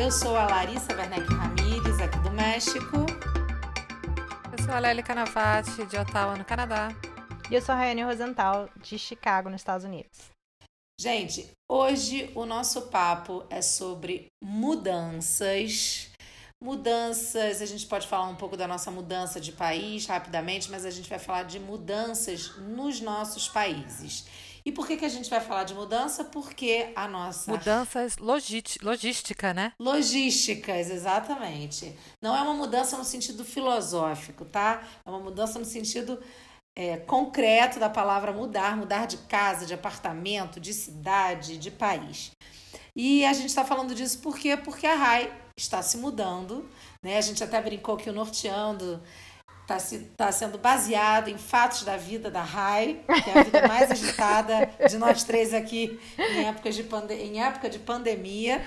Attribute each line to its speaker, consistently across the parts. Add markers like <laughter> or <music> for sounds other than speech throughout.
Speaker 1: Eu sou a Larissa Werneck Ramírez, aqui do México.
Speaker 2: Eu sou a Lélia Canavati, de Ottawa, no Canadá.
Speaker 3: E eu sou a Raiane Rosenthal, de Chicago, nos Estados Unidos.
Speaker 1: Gente, hoje o nosso papo é sobre mudanças. Mudanças, a gente pode falar um pouco da nossa mudança de país rapidamente, mas a gente vai falar de mudanças nos nossos países. E por que, que a gente vai falar de mudança? Porque a nossa.
Speaker 2: Mudanças logística, né?
Speaker 1: Logísticas, exatamente. Não é uma mudança no sentido filosófico, tá? É uma mudança no sentido é, concreto da palavra mudar mudar de casa, de apartamento, de cidade, de país. E a gente está falando disso por quê? Porque a RAI está se mudando, né? A gente até brincou que o Norteando está tá sendo baseado em fatos da vida da Rai, que é a vida mais <laughs> agitada de nós três aqui em época de, pande em época de pandemia.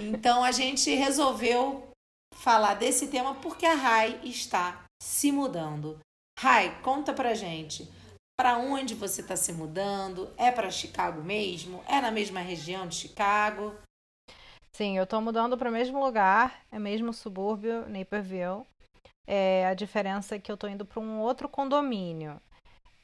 Speaker 1: Então a gente resolveu falar desse tema porque a Rai está se mudando. Rai, conta pra gente. Para onde você está se mudando? É para Chicago mesmo? É na mesma região de Chicago?
Speaker 3: Sim, eu estou mudando para o mesmo lugar, é mesmo subúrbio, Naperville. É, a diferença é que eu tô indo para um outro condomínio.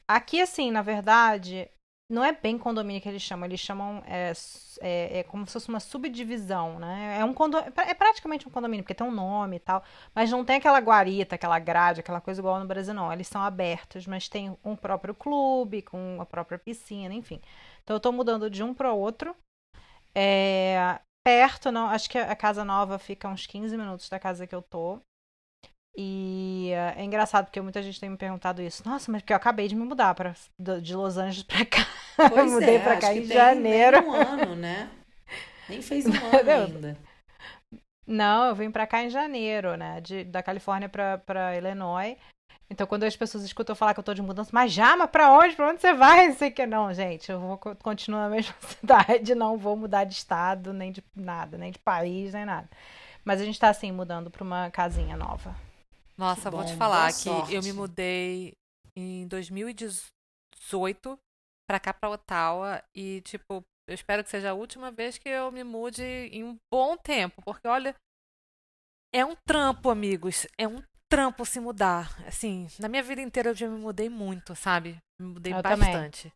Speaker 3: Aqui, assim, na verdade, não é bem condomínio que eles chamam, eles chamam é, é, é, como se fosse uma subdivisão, né? É um condo, é praticamente um condomínio, porque tem um nome e tal, mas não tem aquela guarita, aquela grade, aquela coisa igual no Brasil, não. Eles são abertos, mas tem um próprio clube, com a própria piscina, enfim. Então eu tô mudando de um para outro. É, perto, não, acho que a casa nova fica uns 15 minutos da casa que eu tô. E uh, é engraçado porque muita gente tem me perguntado isso. Nossa, mas porque eu acabei de me mudar pra, de Los Angeles pra cá. <laughs>
Speaker 1: Pois
Speaker 3: Mudei
Speaker 1: é,
Speaker 3: pra cá em janeiro.
Speaker 1: Nem um ano, né? Nem fez um <laughs> ano ainda.
Speaker 3: Não, eu vim pra cá em janeiro, né? De, da Califórnia pra, pra Illinois. Então, quando as pessoas escutam eu falar que eu tô de mudança, mas já, mas pra onde? Pra onde você vai? Não sei que não, gente. Eu vou continuar na mesma <laughs> cidade, não vou mudar de estado, nem de nada, nem de país, nem nada. Mas a gente tá assim, mudando pra uma casinha nova.
Speaker 2: Nossa,
Speaker 1: Que
Speaker 2: vou te
Speaker 1: bom,
Speaker 2: falar que eu me mudei em 2018 pra cá pra Ottawa e tipo, eu espero que seja a última vez que eu me mude em um bom tempo, porque olha, é um trampo, amigos, é um trampo se mudar. Assim, na minha vida inteira eu já me mudei muito, sabe? Me mudei
Speaker 3: Eu também.
Speaker 2: bastante.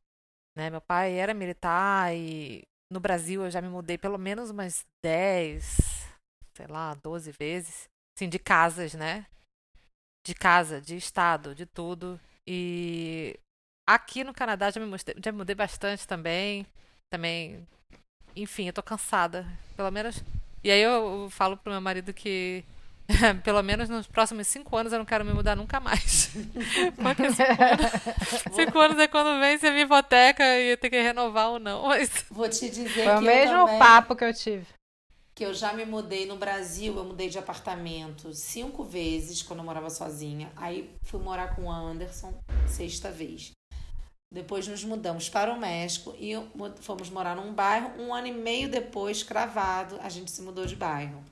Speaker 2: Né? Meu pai era militar e no Brasil eu já me mudei pelo menos umas 10, sei lá, 12 vezes. Assim, de casas, né? De casa, de estado, de tudo. E aqui no Canadá já me mudei, já me mudei bastante também. Também, enfim, eu tô cansada. Pelo menos. E aí eu, eu falo pro meu marido que <laughs> pelo menos nos próximos cinco anos eu não quero me mudar nunca mais. <laughs> Porque cinco anos, <laughs> cinco anos é quando vence a minha hipoteca e eu tenho que renovar ou não. Mas
Speaker 1: Vou te dizer
Speaker 3: Foi o
Speaker 1: que
Speaker 3: mesmo
Speaker 1: eu também,
Speaker 3: papo que eu tive.
Speaker 1: Que eu já me mudei no Brasil, eu mudei de apartamento cinco vezes quando eu morava sozinha. Aí fui morar com o Anderson, sexta vez. Depois nos mudamos para o México e fomos morar num bairro. Um ano e meio depois, cravado, a gente se mudou de bairro.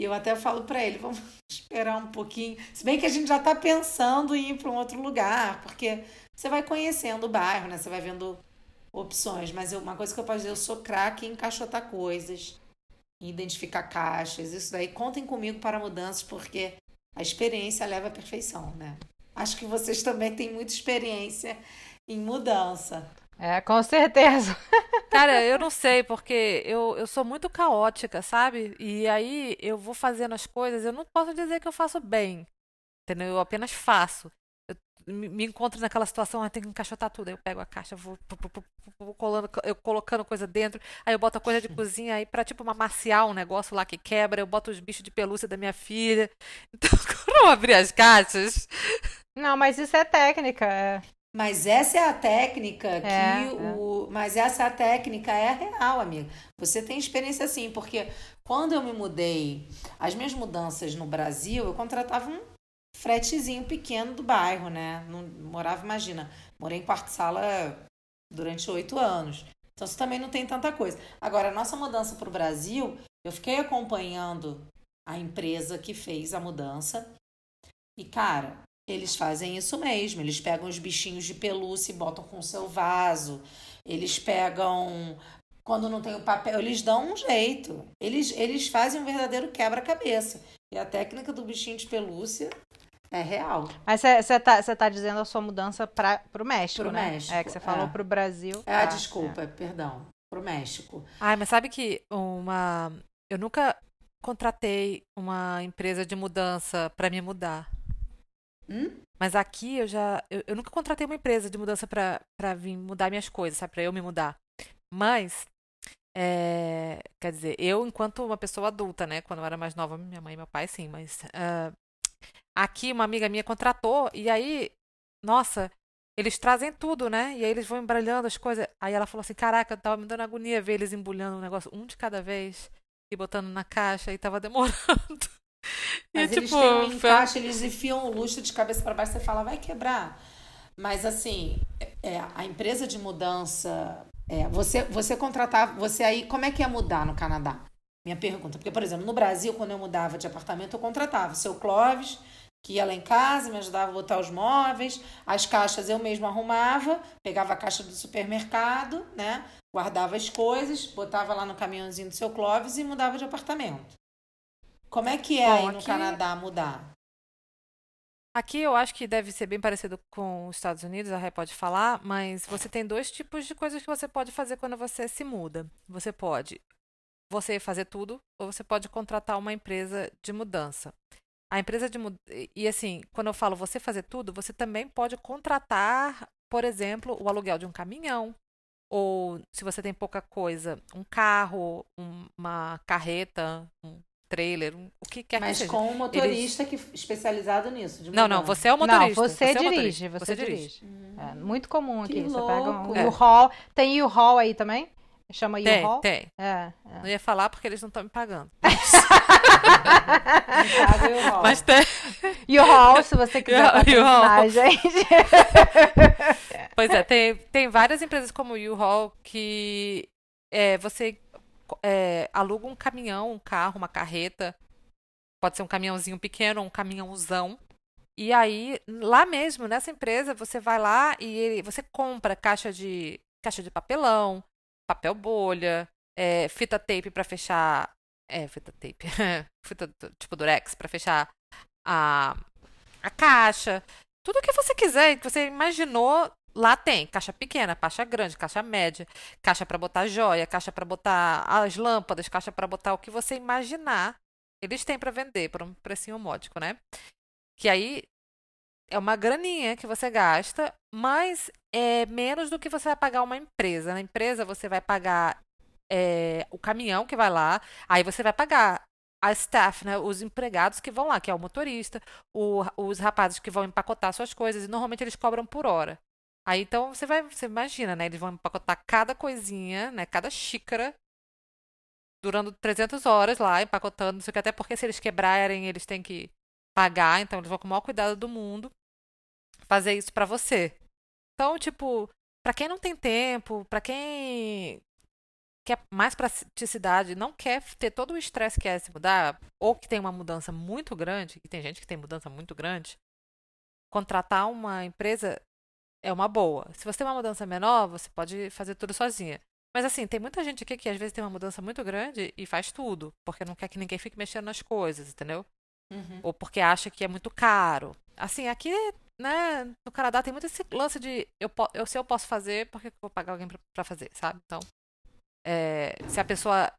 Speaker 1: E eu até falo para ele, vamos <laughs> esperar um pouquinho. Se bem que a gente já tá pensando em ir para um outro lugar, porque você vai conhecendo o bairro, né? Você vai vendo opções. Mas eu- uma coisa que eu posso dizer, eu sou craque em encaixotar coisas, identificar caixas. Isso daí, contem comigo para mudanças, porque a experiência leva à perfeição, né? Acho que vocês também têm muita experiência em mudança.
Speaker 3: É, com certeza. <laughs>
Speaker 2: Cara, eu não sei, porque eu, eu sou muito caótica, sabe? E aí eu vou fazendo as coisas, eu não posso dizer que eu faço bem, entendeu? Eu apenas faço. Eu me, encontro naquela situação, ah, tem que encaixotar tudo. Aí eu pego a caixa, vou, pu- pu- pu- pu- vou colando, eu colocando coisa dentro, aí eu boto a coisa de <laughs> cozinha aí pra tipo amaciar um negócio lá que quebra, eu boto os bichos de pelúcia da minha filha. <laughs> Então, quando <laughs> eu abrir as caixas,
Speaker 3: Não, mas isso é técnica. É.
Speaker 1: Mas essa é a técnica que
Speaker 3: É, é.
Speaker 1: o. Mas essa técnica é real, amiga. Você tem experiência sim, porque quando eu me mudei, as minhas mudanças no Brasil, eu contratava um fretezinho pequeno do bairro, né? Não morava, imagina, morei em quarto-sala durante oito anos. Então isso também não tem tanta coisa. Agora, a nossa mudança para o Brasil, eu fiquei acompanhando a empresa que fez a mudança. E, cara, eles fazem isso mesmo. Eles pegam os bichinhos de pelúcia e botam com o seu vaso. Eles pegam quando não tem o papel, eles dão um jeito. Eles, eles fazem um verdadeiro quebra-cabeça. E a técnica do bichinho de pelúcia é real.
Speaker 3: Mas você tá, tá dizendo a sua mudança para o México,
Speaker 1: pro
Speaker 3: né?
Speaker 1: México.
Speaker 3: É que você falou
Speaker 1: é.
Speaker 3: para o Brasil.
Speaker 1: Ah, desculpa, é. perdão. Para o México.
Speaker 2: Ai, mas sabe que uma. Eu nunca contratei uma empresa de mudança para me mudar.
Speaker 1: Hum?
Speaker 2: Mas aqui eu já. Eu, eu nunca contratei uma empresa de mudança para vir mudar minhas coisas, sabe? Para eu me mudar. Mas. É, quer dizer, eu, enquanto uma pessoa adulta, né? Quando eu era mais nova, minha mãe e meu pai, sim, mas. Uh, aqui uma amiga minha contratou, e aí. Nossa, eles trazem tudo, né? E aí eles vão embrulhando as coisas. Aí ela falou assim: Caraca, tava me dando agonia ver eles embrulhando o um negócio, um de cada vez, e botando na caixa, e tava <laughs> demorando.
Speaker 1: Mas e, eles tipo, têm um encaixe, eles enfiam o lustre de cabeça para baixo, você fala, vai quebrar. Mas assim, é, a empresa de mudança. É, você, você contratava. Você aí, como é que ia mudar no Canadá? Minha pergunta. Porque, por exemplo, no Brasil, quando eu mudava de apartamento, eu contratava o seu Clóvis que ia lá em casa, me ajudava a botar os móveis, as caixas eu mesmo arrumava, pegava a caixa do supermercado, né? Guardava as coisas, botava lá no caminhãozinho do seu Clóvis e mudava de apartamento. Como é que é Bom, aí no aqui... Canadá mudar?
Speaker 2: Aqui eu acho que deve ser bem parecido com os Estados Unidos, a Ré pode falar, mas você tem dois tipos de coisas que você pode fazer quando você se muda. Você pode você fazer tudo ou você pode contratar uma empresa de mudança. A empresa de e assim, quando eu falo você fazer tudo, você também pode contratar, por exemplo, o aluguel de um caminhão, ou se você tem pouca coisa, um carro, um, uma carreta, um trailer, um, o que quer
Speaker 1: Mas
Speaker 2: que seja.
Speaker 1: com um motorista Eles... que especializado nisso.
Speaker 2: não, não, você é o motorista.
Speaker 3: Não, você,
Speaker 2: você
Speaker 3: dirige,
Speaker 2: é
Speaker 3: você, você, dirige. dirige. Hum. É muito comum aqui.
Speaker 1: Que
Speaker 3: você
Speaker 1: louco.
Speaker 3: pega um é. U-Haul. Tem U-Haul aí também? Chama U-Haul?
Speaker 2: Tem, tem.
Speaker 3: É,
Speaker 2: é. Não ia falar porque eles não estão me pagando. <laughs> <laughs>
Speaker 3: Mas tem. U-Haul, se você <laughs> quiser patrocinar, gente. <laughs>
Speaker 2: pois é, tem, tem várias empresas como U-Haul que é, você é, aluga um caminhão, um carro, uma carreta. Pode ser um caminhãozinho pequeno ou um caminhãozão. E aí, lá mesmo, nessa empresa, você vai lá e ele, você compra caixa de, caixa de papelão, papel bolha, é, fita tape para fechar. É, fita tape. <laughs> fita tipo durex para fechar a, a caixa. Tudo que você quiser, que você imaginou, lá tem. Caixa pequena, caixa grande, caixa média, caixa para botar joia, caixa para botar as lâmpadas, caixa para botar o que você imaginar. Eles têm para vender por um precinho módico, né? Que aí é uma graninha que você gasta, mas é menos do que você vai pagar uma empresa. Na empresa você vai pagar é, o caminhão que vai lá, aí você vai pagar a staff, né, os empregados que vão lá, que é o motorista, o, os rapazes que vão empacotar suas coisas, e normalmente eles cobram por hora. Aí então você vai, você imagina, né, eles vão empacotar cada coisinha, né, cada xícara durando 300 horas lá empacotando, não sei o que, até porque se eles quebrarem, eles têm que pagar, então eles vão com o maior cuidado do mundo fazer isso para você. Então, tipo, para quem não tem tempo, para quem quer mais praticidade, não quer ter todo o estresse que é se mudar, ou que tem uma mudança muito grande, e tem gente que tem mudança muito grande, contratar uma empresa é uma boa. Se você tem uma mudança menor, você pode fazer tudo sozinha. Mas assim, tem muita gente aqui que às vezes tem uma mudança muito grande e faz tudo, porque não quer que ninguém fique mexendo nas coisas, entendeu?
Speaker 1: Uhum.
Speaker 2: Ou porque acha que é muito caro. Assim, aqui né, no Canadá tem muito esse lance de eu, eu se eu posso fazer, por que eu vou pagar alguém para fazer, sabe? Então, é, se a pessoa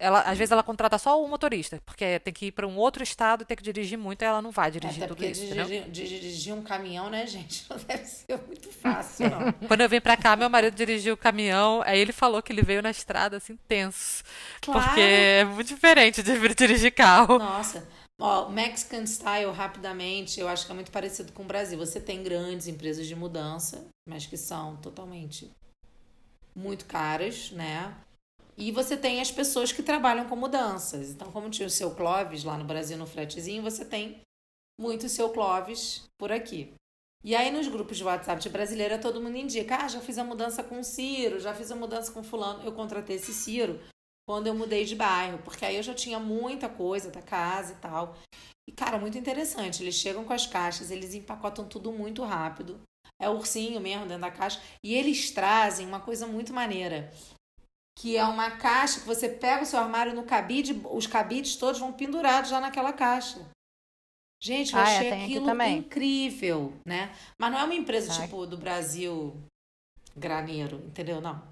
Speaker 2: ela às vezes ela contrata só o motorista, porque tem que ir para um outro estado e ter que dirigir muito, e ela não vai dirigir
Speaker 1: Até
Speaker 2: tudo isso.
Speaker 1: Dirigir, dirigir, um caminhão, né, gente? <laughs> Não deve ser muito fácil, não. <laughs>
Speaker 2: Quando eu vim para cá, meu marido dirigiu o caminhão, aí ele falou que ele veio na estrada assim tenso. Claro. Porque é muito diferente de dirigir carro.
Speaker 1: Nossa. Ó, Mexican Style, rapidamente, eu acho que é muito parecido com o Brasil. Você tem grandes empresas de mudança, mas que são totalmente muito caras, né? E você tem as pessoas que trabalham com mudanças. Então, como tinha o seu Clóvis lá no Brasil no fretezinho, você tem muito seu Clóvis por aqui. E aí, nos grupos de WhatsApp de brasileira, todo mundo indica: ah, já fiz a mudança com o Ciro, já fiz a mudança com Fulano. Eu contratei esse Ciro quando eu mudei de bairro, porque aí eu já tinha muita coisa da casa e tal. E, cara, muito interessante. Eles chegam com as caixas, eles empacotam tudo muito rápido. É ursinho mesmo dentro da caixa. E eles trazem uma coisa muito maneira. que é uma caixa que você pega o seu armário no cabide, os cabides todos vão pendurados já naquela caixa. Gente, eu
Speaker 3: Ah, é,
Speaker 1: achei
Speaker 3: aqui
Speaker 1: aquilo incrível, né? Mas não é uma empresa
Speaker 3: Ai.
Speaker 1: tipo do Brasil graneiro, entendeu? Não.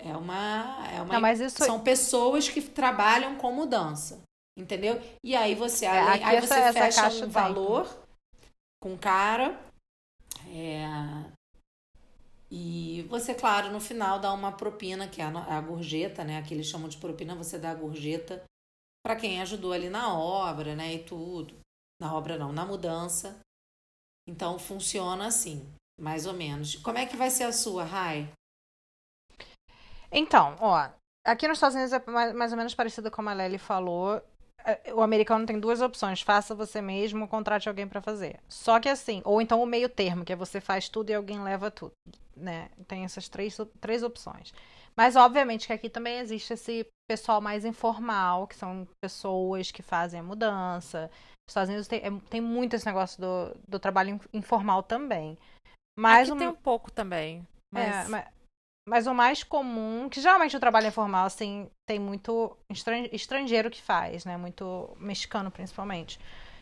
Speaker 1: É uma, é uma
Speaker 3: Não, mas isso
Speaker 1: são pessoas que trabalham com mudança, entendeu? E aí você,
Speaker 3: É,
Speaker 1: aí
Speaker 3: essa-
Speaker 1: você
Speaker 3: essa
Speaker 1: fecha
Speaker 3: caixa
Speaker 1: um valor com o cara, é, e você, claro, no final dá uma propina, que é a, gorjeta, né? Que eles chamam de propina, você dá a gorjeta para quem ajudou ali na obra, né? E tudo. Na obra não, na mudança. Então funciona assim, mais ou menos. Como é que vai ser a sua, Rai?
Speaker 3: Então, ó, aqui nos Estados Unidos é mais, mais ou menos parecido como a Lely falou. É, O americano tem duas opções: faça você mesmo ou contrate alguém pra fazer. Só que assim, ou então o meio termo, que é você faz tudo e alguém leva tudo, né? Tem essas três, três opções. Mas obviamente que aqui também existe esse pessoal mais informal, que são pessoas que fazem a mudança. Os Estados Unidos tem, é- tem muito esse negócio do, do trabalho in- informal também. Mas
Speaker 2: Aqui
Speaker 3: o-
Speaker 2: tem um pouco também. Mas...
Speaker 3: é, ma- mas, o mais comum, que geralmente o trabalho informal, assim, tem muito estran- estrangeiro que faz, né? Muito mexicano, principalmente,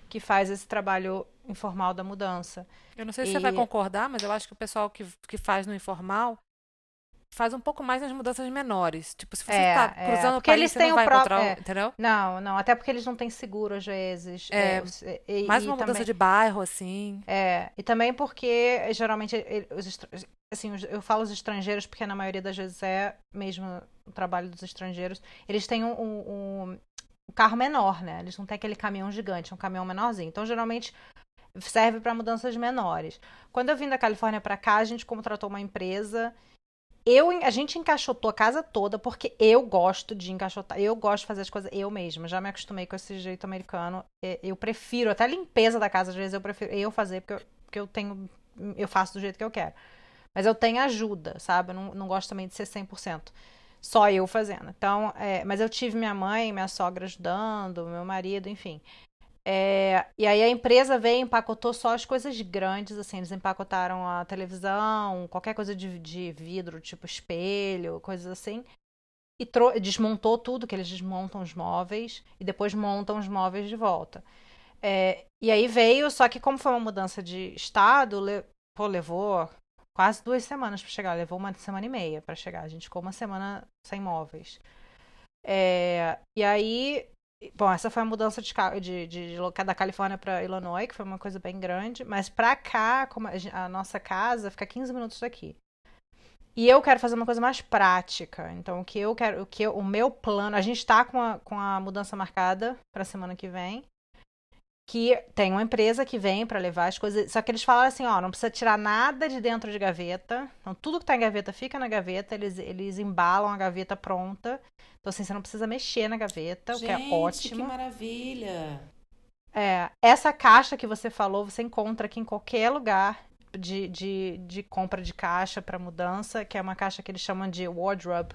Speaker 3: que faz esse trabalho informal da mudança.
Speaker 2: Eu não sei se você vai
Speaker 3: E-
Speaker 2: concordar, mas eu acho que o pessoal que, que faz no informal faz um pouco mais nas mudanças menores. Tipo, se você
Speaker 3: É,
Speaker 2: tá
Speaker 3: é,
Speaker 2: cruzando o
Speaker 3: porque
Speaker 2: país,
Speaker 3: eles
Speaker 2: você
Speaker 3: têm
Speaker 2: não
Speaker 3: o
Speaker 2: vai
Speaker 3: pró-
Speaker 2: encontrar, o-
Speaker 3: é.
Speaker 2: entendeu?
Speaker 3: Não, não, até porque eles não têm seguro às vezes.
Speaker 2: É,
Speaker 3: os- e,
Speaker 2: Mais uma mudança
Speaker 3: também-
Speaker 2: de bairro, assim.
Speaker 3: É, e também porque geralmente os assim, eu falo os estrangeiros porque na maioria das vezes é mesmo o trabalho dos estrangeiros. Eles têm um, um- um- carro menor, né? Eles não têm aquele caminhão gigante, é um caminhão menorzinho. Então geralmente serve para mudanças menores. Quando eu vim da Califórnia para cá, a gente contratou uma empresa. Eu, a gente encaixotou a casa toda porque eu gosto de encaixotar. Eu gosto de fazer as coisas eu mesma. Já me acostumei com esse jeito americano. Eu prefiro, até a limpeza da casa, às vezes eu prefiro eu fazer porque eu, porque eu tenho. Eu faço do jeito que eu quero. Mas eu tenho ajuda, sabe? Eu não, não gosto também de ser 100%. Só eu fazendo. Então, é, mas eu tive minha mãe, minha sogra ajudando, meu marido, enfim. É, e aí a empresa veio e empacotou só as coisas grandes, assim, eles empacotaram a televisão, qualquer coisa de, de vidro, tipo espelho, coisas assim. E desmontou tudo, que eles desmontam os móveis e depois montam os móveis de volta. É, e aí veio, só que como foi uma mudança de estado, le- pô, levou quase duas semanas para chegar, levou uma semana e meia para chegar. A gente ficou uma semana sem móveis. É, e aí Bom, essa foi a mudança de, de, de, de da Califórnia para Illinois, que foi uma coisa bem grande. Mas pra cá, como a, a nossa casa fica 15 minutos daqui. E eu quero fazer uma coisa mais prática. Então, o que eu quero, o que eu- o meu plano, a gente tá com a, com a mudança marcada pra semana que vem. Que tem uma empresa que vem pra levar as coisas. Só que eles falaram assim: ó, não precisa tirar nada de dentro de gaveta. Então, tudo que tá em gaveta fica na gaveta. Eles, eles embalam a gaveta pronta. Então, assim, você não precisa mexer na gaveta, o que é
Speaker 1: Gente,
Speaker 3: ótimo.
Speaker 1: que maravilha!
Speaker 3: É, essa caixa que você falou, você encontra aqui em qualquer lugar de, de, de compra de caixa para mudança, que é uma caixa que eles chamam de wardrobe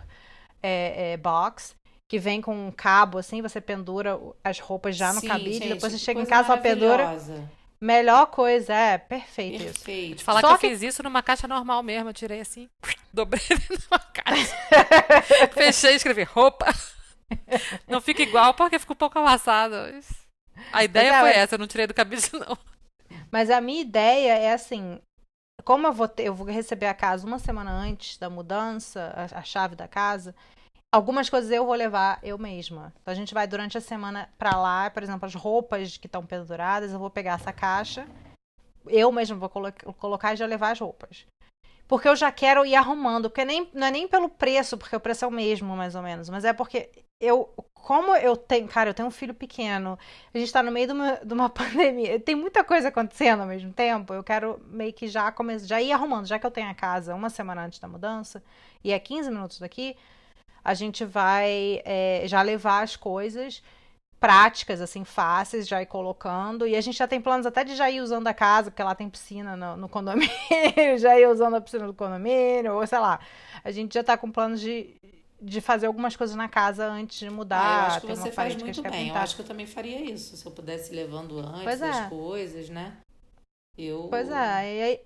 Speaker 3: é, é, box, que vem com um cabo assim, você pendura as roupas já no
Speaker 1: Sim,
Speaker 3: cabide,
Speaker 1: gente,
Speaker 3: depois você
Speaker 1: que
Speaker 3: chega em casa, só pendura. Melhor coisa, é, perfeito isso.
Speaker 2: Vou te
Speaker 1: Perfeito.
Speaker 2: falar
Speaker 3: Só
Speaker 2: que eu
Speaker 3: que-
Speaker 2: fiz isso numa caixa normal mesmo. Eu tirei assim, <laughs> dobrei <laughs> numa caixa. <laughs> Fechei e escrevi roupa. Não fica igual porque fica um pouco amassado. A ideia
Speaker 3: é,
Speaker 2: foi
Speaker 3: mas-
Speaker 2: essa, eu não tirei do cabide, não.
Speaker 3: Mas a minha ideia é assim, como eu vou ter, eu vou receber a casa uma semana antes da mudança, a, a chave da casa, algumas coisas eu vou levar eu mesma. Então a gente vai durante a semana pra lá, por exemplo, as roupas que estão penduradas, eu vou pegar essa caixa, eu mesma vou colo- colocar e já levar as roupas. Porque eu já quero ir arrumando, porque nem, não é nem pelo preço, porque o preço é o mesmo, mais ou menos, mas é porque eu, como eu tenho, cara, eu tenho um filho pequeno, a gente tá no meio de uma, de uma <laughs> pandemia. Tem muita coisa acontecendo ao mesmo tempo. Eu quero meio que já começar, já ir arrumando, já que eu tenho a casa uma semana antes da mudança, e é 15 minutos daqui, a gente vai é, já levar as coisas práticas, assim, fáceis, já ir colocando. E a gente já tem planos até de já ir usando a casa, porque lá tem piscina no, no condomínio, <laughs> já ir usando a piscina do condomínio, ou sei lá. A gente já tá com planos de, de fazer algumas coisas na casa antes de mudar.
Speaker 1: Ah, eu acho que
Speaker 3: Tem
Speaker 1: você faz muito bem. Eu
Speaker 3: pintar.
Speaker 1: acho que eu também faria isso, se eu pudesse ir levando antes
Speaker 3: Pois é.
Speaker 1: as coisas, né? Eu.
Speaker 3: Pois é, e aí,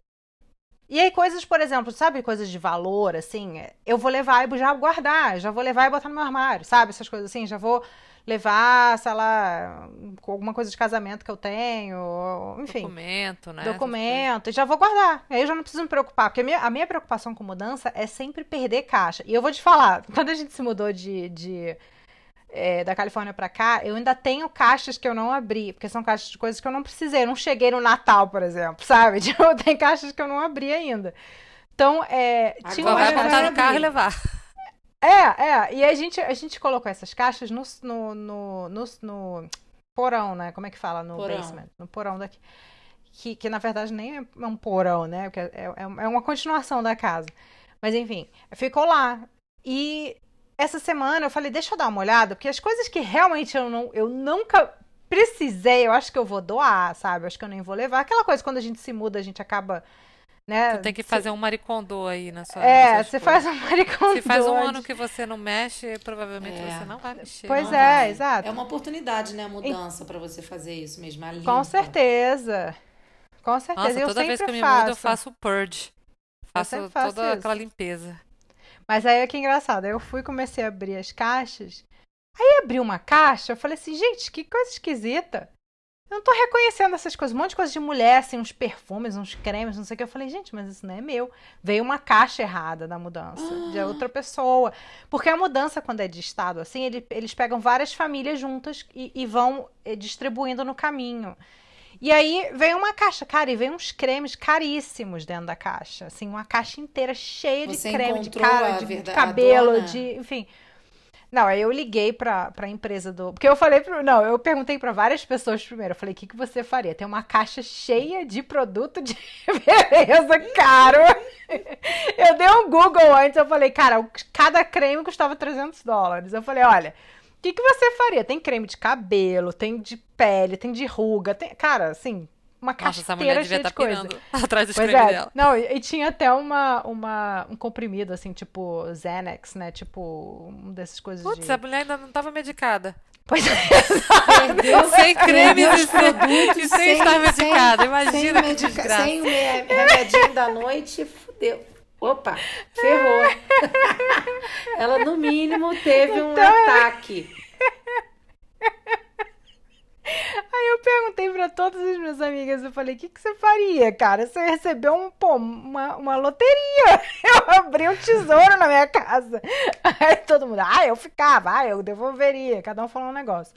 Speaker 3: E aí, coisas, por exemplo, sabe, coisas de valor, assim, eu vou levar e já guardar, já vou levar e botar no meu armário, sabe? Essas coisas assim, já vou levar, sei lá, alguma coisa de casamento que eu tenho, enfim.
Speaker 2: Documento, né?
Speaker 3: Documento, e já vou guardar. Aí eu já não preciso me preocupar, porque a minha, a minha preocupação com mudança é sempre perder caixa. E eu vou te falar, <laughs> quando a gente se mudou de, de é, da Califórnia para cá, eu ainda tenho caixas que eu não abri, porque são caixas de coisas que eu não precisei. Eu não cheguei no Natal, por exemplo, <laughs> sabe? Tipo, tem caixas que eu não abri ainda. Então, é.
Speaker 2: Tinha vai botar no carro e levar.
Speaker 3: É, é. E a gente, a gente colocou essas caixas no, no, no, no, no porão, né? Como é que fala? No porão. basement. No porão daqui. Que, que na verdade nem é um porão, né? Porque é, é, é uma continuação da casa. Mas enfim, ficou lá. E essa semana eu falei, deixa eu dar uma olhada, porque as coisas que realmente eu, não, eu nunca precisei, eu acho que eu vou doar, sabe? Eu acho que eu nem vou levar. Aquela coisa, quando a gente se muda, a gente acaba. Né?
Speaker 2: Tu tem que fazer um maricondô aí na sua
Speaker 3: É, você faz um maricondô.
Speaker 2: Se faz um ano que você não mexe, provavelmente é. você não vai mexer.
Speaker 3: Pois
Speaker 2: é,
Speaker 3: vai. exato.
Speaker 1: É uma oportunidade, né? A mudança e... para você fazer isso mesmo.
Speaker 3: Com certeza. Com certeza.
Speaker 2: Nossa,
Speaker 3: eu
Speaker 2: toda vez que eu me
Speaker 3: faço.
Speaker 2: mudo, eu faço purge. Faço toda
Speaker 3: isso.
Speaker 2: aquela limpeza.
Speaker 3: Mas aí é que engraçado. Aí eu fui comecei a abrir as caixas. Aí abri uma caixa, eu falei assim, gente, que coisa esquisita. Eu não tô reconhecendo essas coisas, um monte de coisa de mulher, assim, uns perfumes, uns cremes, não sei o que. Eu falei, gente, mas isso não é meu. Veio uma caixa errada da mudança, de outra pessoa. Porque a mudança, quando é de estado, assim, ele, eles pegam várias famílias juntas e, e vão eh, distribuindo no caminho. E aí veio uma caixa, cara, e veio uns cremes caríssimos dentro da caixa. Assim, uma caixa inteira cheia
Speaker 1: Você
Speaker 3: de creme, de cara, de, de cabelo, de. Enfim. Não, aí eu liguei pra, pra empresa do. Porque eu falei pro. Não, eu perguntei para várias pessoas primeiro. Eu falei, o que, que você faria? Tem uma caixa cheia de produto de <laughs> beleza caro. Eu dei um Google antes, eu falei, cara, cada creme custava 300 dólares. Eu falei, olha que, que você faria? Tem creme de cabelo, tem de pele, tem de ruga, tem. Cara, assim, uma Nossa, caixeira cheia tá de coisa. <laughs>
Speaker 2: atrás dos pois é. dela.
Speaker 3: Não, e, e, tinha até uma, uma, um comprimido, assim, tipo Xanax, né? Tipo, um dessas coisas
Speaker 2: Putz,
Speaker 3: de...
Speaker 2: a mulher ainda não tava medicada.
Speaker 3: Pois é. <laughs>
Speaker 2: Perdeu, sem cremes <laughs> e sem, e sem estar medicada. Imagina sem que desgraça.
Speaker 1: Sem o remedinho da noite, fudeu. Opa, ferrou. <laughs> Ela, no mínimo, teve um então, ataque.
Speaker 3: Aí eu perguntei para todas as minhas amigas, eu falei, o que, que você faria, cara? Você recebeu um, pô, uma, uma loteria. <laughs> Eu abri um tesouro na minha casa. Aí todo mundo, ah, eu ficava, ah, eu devolveria. Cada um falou um negócio.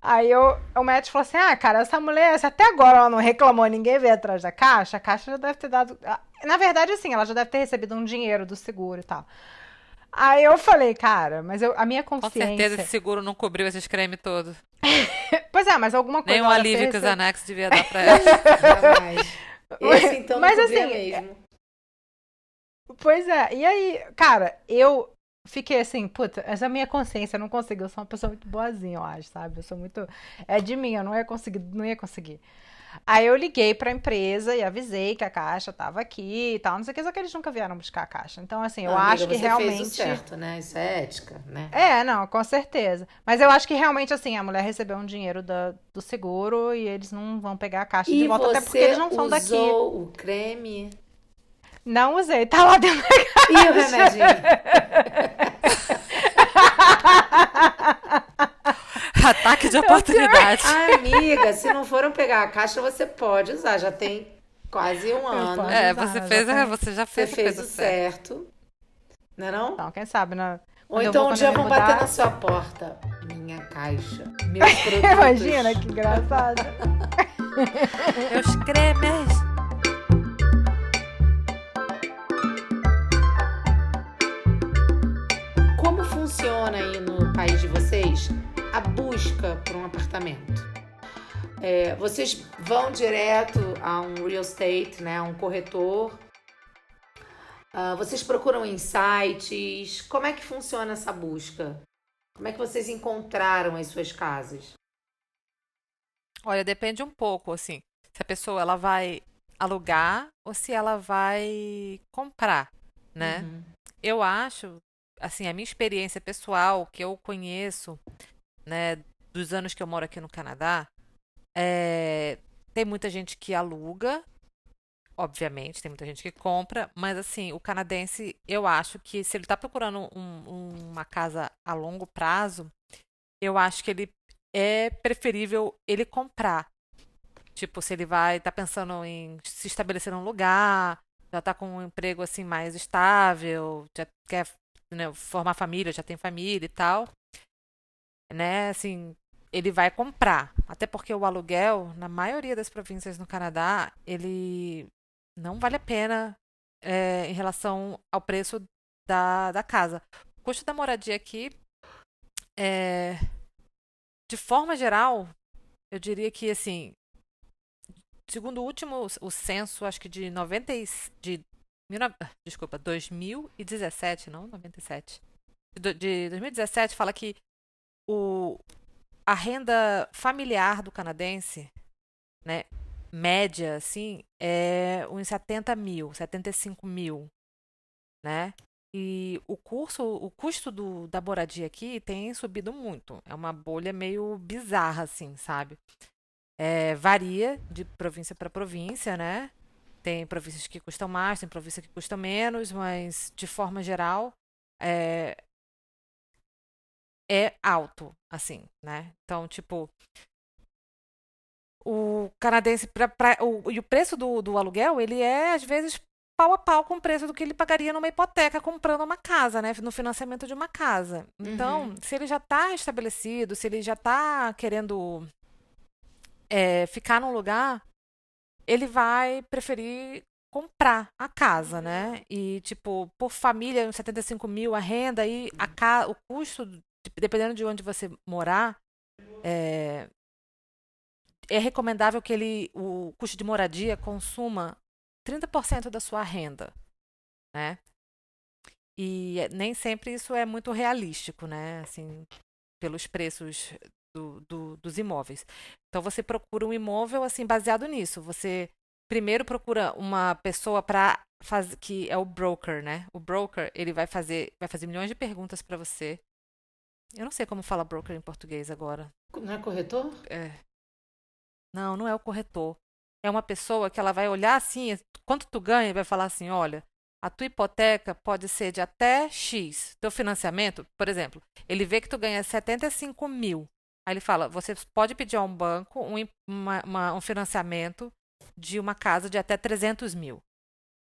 Speaker 3: Aí eu, o médico falou assim: Ah, cara, essa mulher, se até agora ela não reclamou, ninguém veio atrás da caixa, a caixa já deve ter dado. Na verdade, assim, ela já deve ter recebido um dinheiro do seguro e tal. Aí eu falei, cara, mas eu, a minha consciência.
Speaker 2: Com certeza esse seguro não cobriu esses cremes todos. <laughs>
Speaker 3: pois é, mas alguma coisa.
Speaker 2: Nem um alívio que o Xanax devia dar pra <laughs> ela.
Speaker 1: Jamais. Esse então mas, não assim, mesmo.
Speaker 3: Pois é, e aí, cara, eu fiquei assim, puta, essa é a minha consciência, eu não consigo, eu sou uma pessoa muito boazinha, eu acho, sabe? Eu sou muito. É de mim, eu não ia conseguir, não ia conseguir. Aí eu liguei pra empresa e avisei que a caixa tava aqui e tal, não sei o que, só que eles nunca vieram buscar a caixa. Então, assim, eu
Speaker 1: ah,
Speaker 3: acho
Speaker 1: amiga,
Speaker 3: que realmente. Fez
Speaker 1: o certo, né? Isso é ética, né?
Speaker 3: É, não, com certeza. Mas eu acho que realmente, assim, a mulher recebeu um dinheiro da, do seguro e eles não vão pegar a caixa
Speaker 1: e
Speaker 3: de volta, até porque eles não são daqui.
Speaker 1: usou o creme?
Speaker 3: Não usei, tá lá dentro da caixa.
Speaker 1: E o remedinho? <laughs> <laughs>
Speaker 2: Ataque de oportunidade.
Speaker 1: Ah, amiga, se não foram pegar a caixa, você pode usar. Já tem quase um ano.
Speaker 2: É, você fez, já você já fez,
Speaker 1: você fez o certo. certo. Não é não?
Speaker 3: Então, quem sabe, né?
Speaker 1: Ou então um dia vão mudar... bater na sua porta. Minha caixa. Meus <laughs> produtos.
Speaker 3: Imagina que engraçado. <laughs>
Speaker 2: Meus cremes.
Speaker 1: Como funciona aí no país de vocês a busca por um apartamento. É, vocês vão direto a um real estate, né, a um corretor. Uh, vocês procuram em sites. Como é que funciona essa busca? Como é que vocês encontraram as suas casas?
Speaker 2: Olha, depende um pouco, assim. Se a pessoa ela vai alugar ou se ela vai comprar, né? Uhum. Eu acho, assim, a minha experiência pessoal que eu conheço né, dos anos que eu moro aqui no Canadá, é, tem muita gente que aluga obviamente, tem muita gente que compra, mas assim, o canadense, eu acho que se ele está procurando um, uma casa a longo prazo, eu acho que ele é preferível ele comprar. Tipo, se ele vai, tá pensando em se estabelecer num lugar, já tá com um emprego assim mais estável, já quer né, formar família, já tem família e tal, né? Assim, ele vai comprar. Até porque o aluguel, na maioria das províncias no Canadá, ele não vale a pena é, em relação ao preço da, da casa. O custo da moradia aqui, é, de forma geral, eu diria que, assim, segundo o último o censo, acho que de 90 de desculpa, 2017, não 97. De, de 2017 fala que o, a renda familiar do canadense, né, média, assim, é uns 70 mil, 75 mil, né? E o curso, o custo do, da moradia aqui tem subido muito. É uma bolha meio bizarra, assim, sabe? É, varia de província para província, né? Tem províncias que custam mais, tem províncias que custam menos, mas de forma geral é, é alto, assim, né? Então, tipo, o canadense pra, pra, o, e o preço do, do aluguel ele é às vezes pau a pau com o preço do que ele pagaria numa hipoteca comprando uma casa, né, no financiamento de uma casa. Então, uhum. se ele já está estabelecido, se ele já está querendo é, ficar num lugar, ele vai preferir comprar a casa, né? E, tipo, por família, 75 mil a renda, e a ca... o custo, dependendo de onde você morar, é, é recomendável que ele, o custo de moradia consuma 30% da sua renda, né? E nem sempre isso é muito realístico, né? Assim, pelos preços do, do, dos imóveis. Então você procura um imóvel assim baseado nisso. Você primeiro procura uma pessoa para fazer que é o broker, né? O broker ele vai fazer vai fazer milhões de perguntas para você. Eu não sei como fala broker em português agora.
Speaker 1: Não é corretor?
Speaker 2: É. Não, não é o corretor. É uma pessoa que ela vai olhar assim, quanto tu ganha e vai falar assim, olha, a tua hipoteca pode ser de até X. Teu financiamento, por exemplo, ele vê que tu ganha 75 mil. Aí ele fala, você pode pedir a um banco um, uma, uma, um financiamento de uma casa de até 300 mil.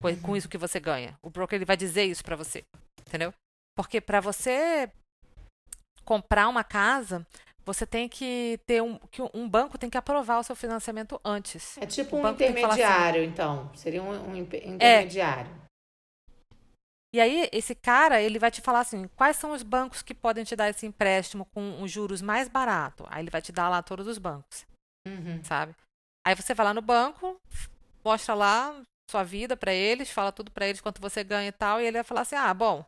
Speaker 2: Uhum. Com isso que você ganha. O broker ele vai dizer isso para você. Entendeu? Porque para você comprar uma casa, você tem que ter um que um banco tem que aprovar o seu financiamento antes.
Speaker 1: É tipo um assim intermediário, assim, então. Seria um, um intermediário. É.
Speaker 2: E aí, esse cara, ele vai te falar assim, quais são os bancos que podem te dar esse empréstimo com os juros mais barato? Aí ele vai te dar lá todos os bancos, uhum. sabe? Aí você vai lá no banco, mostra lá sua vida para eles, fala tudo para eles quanto você ganha e tal, e ele vai falar assim, ah, bom,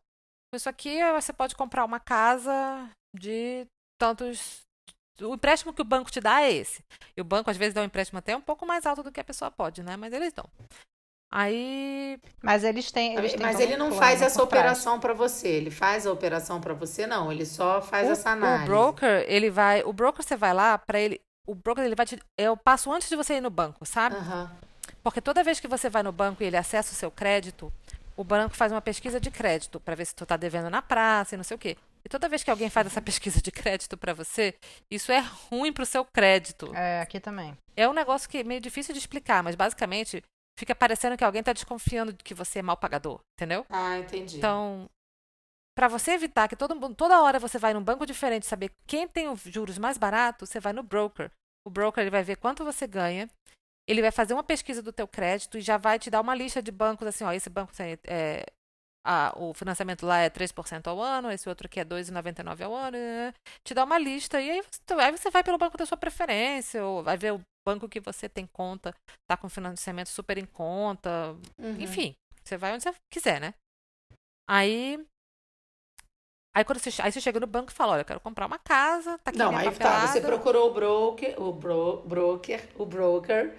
Speaker 2: isso aqui você pode comprar uma casa de tantos. O empréstimo que o banco te dá é esse. E o banco, às vezes, dá um empréstimo até um pouco mais alto do que a pessoa pode, né? Mas eles dão. Aí.
Speaker 3: Mas eles têm. Eles têm
Speaker 1: Mas ele não faz essa operação para você. Ele faz a operação para você, não. Ele só faz
Speaker 2: o,
Speaker 1: essa análise.
Speaker 2: O broker, ele vai. O broker, você vai lá para ele. O broker, ele vai te. É o passo antes de você ir no banco, sabe? Uhum. Porque toda vez que você vai no banco e ele acessa o seu crédito, o banco faz uma pesquisa de crédito para ver se tu está devendo na praça e não sei o quê. E toda vez que alguém faz essa pesquisa de crédito para você, isso é ruim para o seu crédito.
Speaker 3: É, aqui também.
Speaker 2: É um negócio que é meio difícil de explicar, mas basicamente fica parecendo que alguém está desconfiando de que você é mal pagador, entendeu?
Speaker 1: Ah, entendi.
Speaker 2: Então, para você evitar que todo mundo, toda hora você vai num banco diferente saber quem tem os juros mais baratos, você vai no broker. O broker ele vai ver quanto você ganha, ele vai fazer uma pesquisa do teu crédito e já vai te dar uma lista de bancos assim, ó, esse banco tem, é, ah, o financiamento lá é 3% ao ano, esse outro aqui é 2,99 ao ano, te dá uma lista e aí você, aí você vai pelo banco da sua preferência, ou vai ver o banco que você tem conta, tá com financiamento super em conta, uhum. enfim, você vai onde você quiser, né? Aí Aí quando você, aí você chega no banco e fala, olha, eu quero comprar uma casa, tá aqui
Speaker 1: Não, aí tá, você procurou o broker, o bro, broker, o broker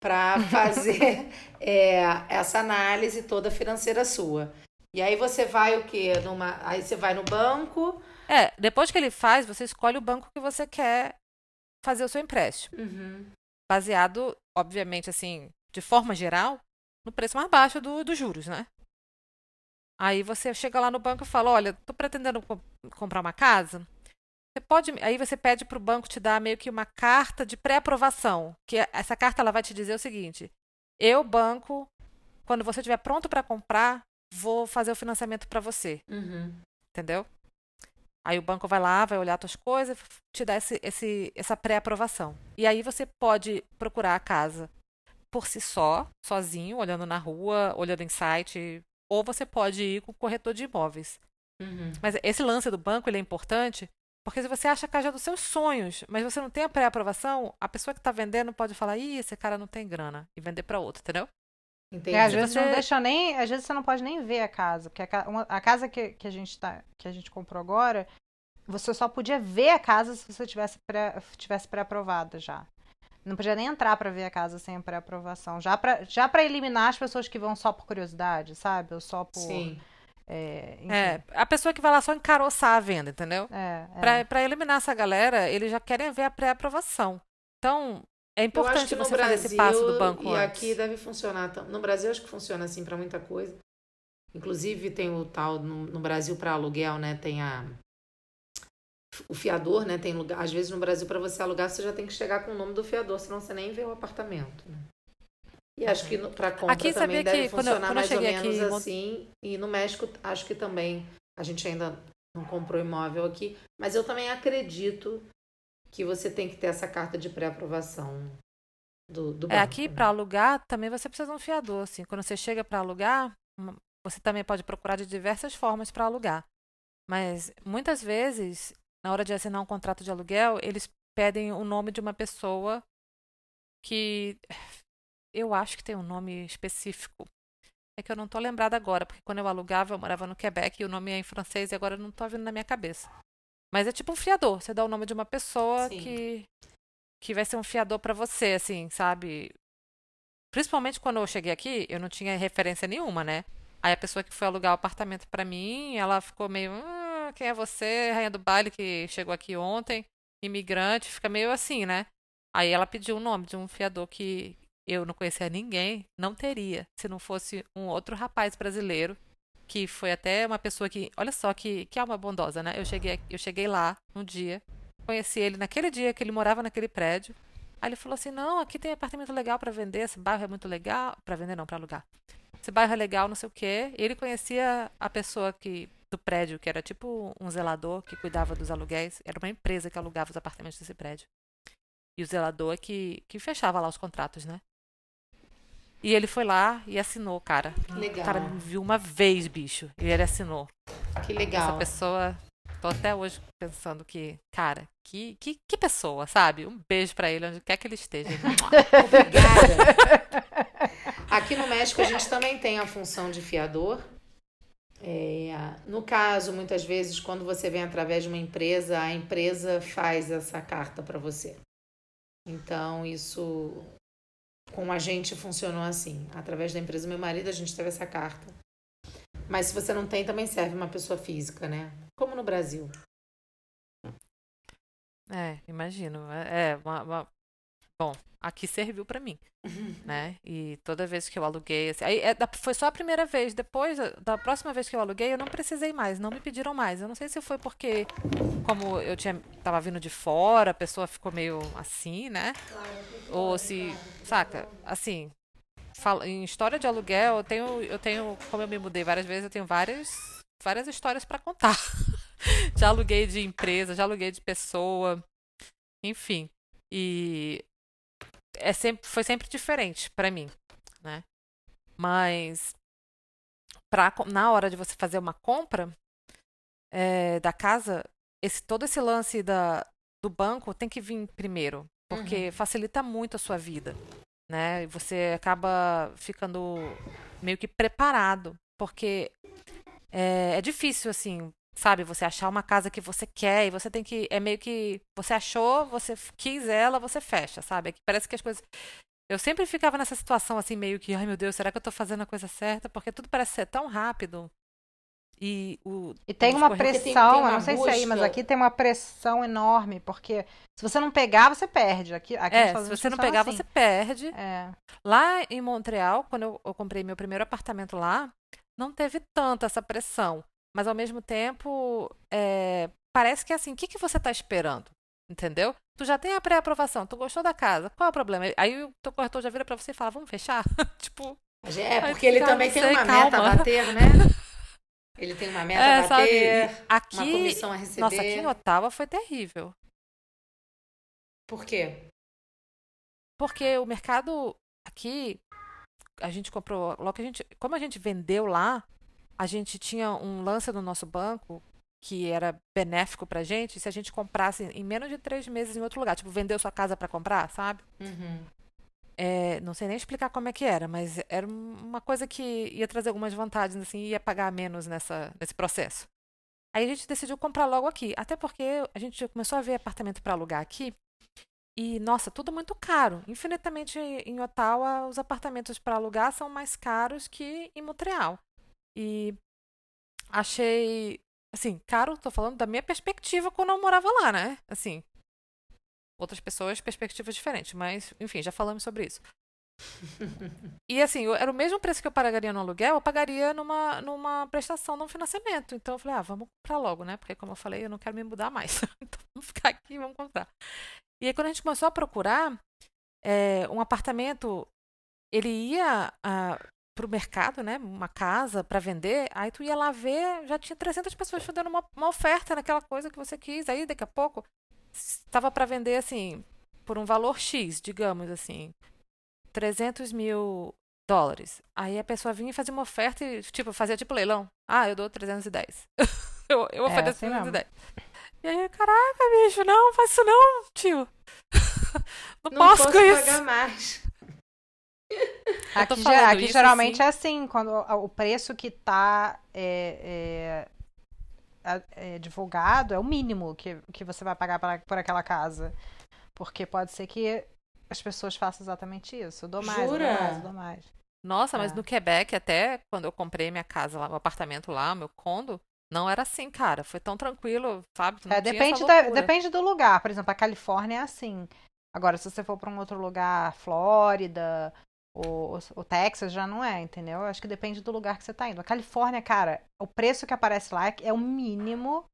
Speaker 1: para <laughs> fazer é, essa análise toda financeira sua. E aí você vai o quê? Numa, aí você vai no banco.
Speaker 2: É, depois que ele faz, você escolhe o banco que você quer fazer o seu empréstimo. Uhum. Baseado, obviamente, assim, de forma geral, no preço mais baixo do, dos juros, né? Aí você chega lá no banco e fala, olha, tô pretendendo co comprar uma casa. Você pode, aí você pede para o banco te dar meio que uma carta de pré-aprovação, que essa carta ela vai te dizer o seguinte: eu banco, quando você estiver pronto para comprar, vou fazer o financiamento para você,
Speaker 1: Uhum.
Speaker 2: entendeu? Aí o banco vai lá, vai olhar suas coisas, te dá esse, esse, essa pré-aprovação. E aí você pode procurar a casa por si só, sozinho, olhando na rua, olhando em site, ou você pode ir com o corretor de imóveis.
Speaker 1: Uhum.
Speaker 2: Mas esse lance do banco ele é importante porque se você acha a casa dos seus sonhos, mas você não tem a pré-aprovação, a pessoa que está vendendo pode falar, ih, esse cara não tem grana, e vender para outro, entendeu?
Speaker 1: Entendi.
Speaker 3: É, às vezes
Speaker 2: você-
Speaker 3: não deixa nem. Às vezes você não pode nem ver a casa. Porque a, uma- a casa que, que, a gente tá, que a gente comprou agora, você só podia ver a casa se você tivesse pré, tivesse pré-aprovada já. Não podia nem entrar pra ver a casa sem a pré-aprovação. Já pra, já pra eliminar as pessoas que vão só por curiosidade, sabe? Ou só por.
Speaker 1: Sim.
Speaker 3: É.
Speaker 2: É, a pessoa que vai lá só encaroçar a venda, entendeu?
Speaker 3: É, é.
Speaker 2: Pra Para eliminar essa galera, eles já querem ver a pré-aprovação. Então, é importante você fazer
Speaker 1: Brasil
Speaker 2: esse passo do banco
Speaker 1: e
Speaker 2: antes.
Speaker 1: aqui deve funcionar. No Brasil acho que funciona assim para muita coisa. Inclusive tem o tal no, no Brasil para aluguel, né? Tem a o fiador, né? Tem lugar. Às vezes no Brasil para você alugar você já tem que chegar com o nome do fiador, senão você nem vê o apartamento. Né? E acho que para compra
Speaker 2: Aqui,
Speaker 1: também
Speaker 2: sabia
Speaker 1: deve
Speaker 2: que quando
Speaker 1: funcionar
Speaker 2: quando eu
Speaker 1: mais ou menos
Speaker 2: aqui
Speaker 1: assim. E no México acho que também a gente ainda não comprou imóvel aqui, mas eu também acredito que você tem que ter essa carta de pré-aprovação do, do banco.
Speaker 2: É, aqui
Speaker 1: né?
Speaker 2: para alugar também você precisa de um fiador, assim. Quando você chega para alugar, uma- você também pode procurar de diversas formas para alugar. Mas muitas vezes, na hora de assinar um contrato de aluguel, eles pedem o nome de uma pessoa que eu acho que tem um nome específico. É que eu não tô lembrada agora, porque quando eu alugava, eu morava no Quebec e o nome é em francês e agora não tô vindo na minha cabeça. Mas é tipo um fiador, você dá o nome de uma pessoa
Speaker 1: Sim.
Speaker 2: que que vai ser um fiador para você, assim, sabe? Principalmente quando eu cheguei aqui, eu não tinha referência nenhuma, né? Aí a pessoa que foi alugar o apartamento para mim, ela ficou meio, ah, quem é você, rainha do baile que chegou aqui ontem, imigrante, fica meio assim, né? Aí ela pediu o nome de um fiador que eu não conhecia ninguém, não teria, se não fosse um outro rapaz brasileiro, que foi até uma pessoa que, olha só que, que alma bondosa, né? Eu cheguei, eu cheguei lá um dia, conheci ele naquele dia que ele morava naquele prédio. Aí ele falou assim: "Não, aqui tem apartamento legal para vender, esse bairro é muito legal, para vender não, para alugar. Esse bairro é legal, não sei o quê". E ele conhecia a pessoa que do prédio, que era tipo um zelador que cuidava dos aluguéis, era uma empresa que alugava os apartamentos desse prédio. E o zelador que que fechava lá os contratos, né? E ele foi lá e assinou, cara.
Speaker 1: Que legal.
Speaker 2: O cara me viu uma vez, bicho, e ele assinou.
Speaker 1: Que
Speaker 2: Essa
Speaker 1: legal.
Speaker 2: pessoa, tô até hoje pensando que, cara, que, que, que pessoa, sabe? Um beijo pra ele, onde quer que ele esteja. <laughs>
Speaker 1: Obrigada. <laughs> Aqui no México a gente também tem a função de fiador. É, no caso, muitas vezes, quando você vem através de uma empresa, a empresa faz essa carta para você. Então, isso com a gente funcionou assim. Através da empresa, meu marido, a gente teve essa carta. Mas se você não tem, também serve uma pessoa física, né? Como no Brasil.
Speaker 2: É, imagino. É, é uma, uma- Bom, aqui serviu pra mim, <laughs> né? E toda vez que eu aluguei, assim, aí é foi só a primeira vez. Depois, da próxima vez que eu aluguei, eu não precisei mais, não me pediram mais. Eu não sei se foi porque, como eu tinha, tava vindo de fora, a pessoa ficou meio assim, né? Ou se, saca, assim, fala- em história de aluguel, eu tenho, eu tenho, como eu me mudei várias vezes, eu tenho várias, várias histórias pra contar. <laughs> já aluguei de empresa, já aluguei de pessoa, enfim. E é sempre, foi sempre diferente pra mim, né? Mas pra, na hora de você fazer uma compra é, da casa, esse, todo esse lance da, do banco tem que vir primeiro, porque facilita muito a sua vida, né? E você acaba ficando meio que preparado, porque é, é difícil, assim, sabe? Você achar uma casa que você quer e você tem que. É meio que. Você achou, você quis ela, você fecha, sabe? É que parece que as coisas. Eu sempre ficava nessa situação, assim, meio que, ai meu Deus, será que eu tô fazendo a coisa certa? Porque tudo parece ser tão rápido. E, o,
Speaker 3: e tem uma pressão, tem, tem uma eu não sei busca. se é aí, mas aqui tem uma pressão enorme, porque se você não pegar, você perde. Aqui, aqui
Speaker 2: é, se você não pegar, assim. você perde. É. Lá em Montreal, quando eu, eu comprei meu primeiro apartamento lá, não teve tanta essa pressão. Mas ao mesmo tempo, é, parece que é assim, o que, que você está esperando? Entendeu? Tu já tem a pré-aprovação, tu gostou da casa, qual é o problema? Aí o teu corretor já vira para você e fala, vamos fechar? <laughs> tipo.
Speaker 1: É, porque ele também tem uma calma. meta a bater, né? <laughs> Ele tem uma meta é, a bater, sabe, aqui, uma comissão a receber.
Speaker 2: Nossa, aqui em Ottawa foi terrível.
Speaker 1: Por quê?
Speaker 2: Porque o mercado aqui, a gente comprou, logo a gente, como a gente vendeu lá, a gente tinha um lance no nosso banco que era benéfico pra gente se a gente comprasse em menos de três meses em outro lugar. Tipo, vendeu sua casa para comprar, sabe?
Speaker 1: Uhum.
Speaker 2: É, não sei nem explicar como é que era, mas era uma coisa que ia trazer algumas vantagens, assim, ia pagar menos nessa, nesse processo. Aí a gente decidiu comprar logo aqui, até porque a gente começou a ver apartamento para alugar aqui e, nossa, tudo muito caro. Infinitamente em Ottawa, os apartamentos para alugar são mais caros que em Montreal. E achei Assim, caro, tô falando da minha perspectiva quando eu morava lá, né? Assim, outras pessoas, perspectivas diferentes, mas, enfim, já falamos sobre isso. e assim, era o mesmo preço que eu pagaria no aluguel, eu pagaria numa, numa prestação, num financiamento. Então eu falei, ah, vamos comprar logo, né? Porque como eu falei, eu não quero me mudar mais. <laughs> então vamos ficar aqui e vamos comprar. E aí quando a gente começou a procurar é, um apartamento, ele ia uh, para o mercado, né, uma casa para vender, aí tu ia lá ver, já tinha 300 pessoas fazendo uma, uma oferta naquela coisa que você quis, aí daqui a pouco estava para vender assim, por um valor X, digamos assim, 300 mil dólares. Aí a pessoa vinha e fazia uma oferta e, tipo, fazia tipo leilão. Ah, eu dou 310. <laughs> eu eu é, ofereço é, 310. E aí, caraca, bicho, não, faz isso não, tio. <laughs> não, não posso, posso com isso.
Speaker 1: pagar mais.
Speaker 3: Aqui, aqui geralmente assim. é assim, quando o preço que está é, é, é, divulgado é o mínimo que, que você vai pagar pra, por aquela casa. Porque pode ser que as pessoas façam exatamente isso. Eu dou mais, Jura? dou mais, dou mais.
Speaker 2: Nossa, mas é. no Quebec, até quando eu comprei minha casa lá, meu apartamento lá, meu condo, não era assim, cara. Foi tão tranquilo, sabe?
Speaker 3: É, depende, da, depende do lugar. Por exemplo, a Califórnia é assim. Agora, se você for para um outro lugar, Flórida, o, o, Texas já não é, entendeu? Acho que depende do lugar que você tá indo. A Califórnia, cara, o preço que aparece lá é o mínimo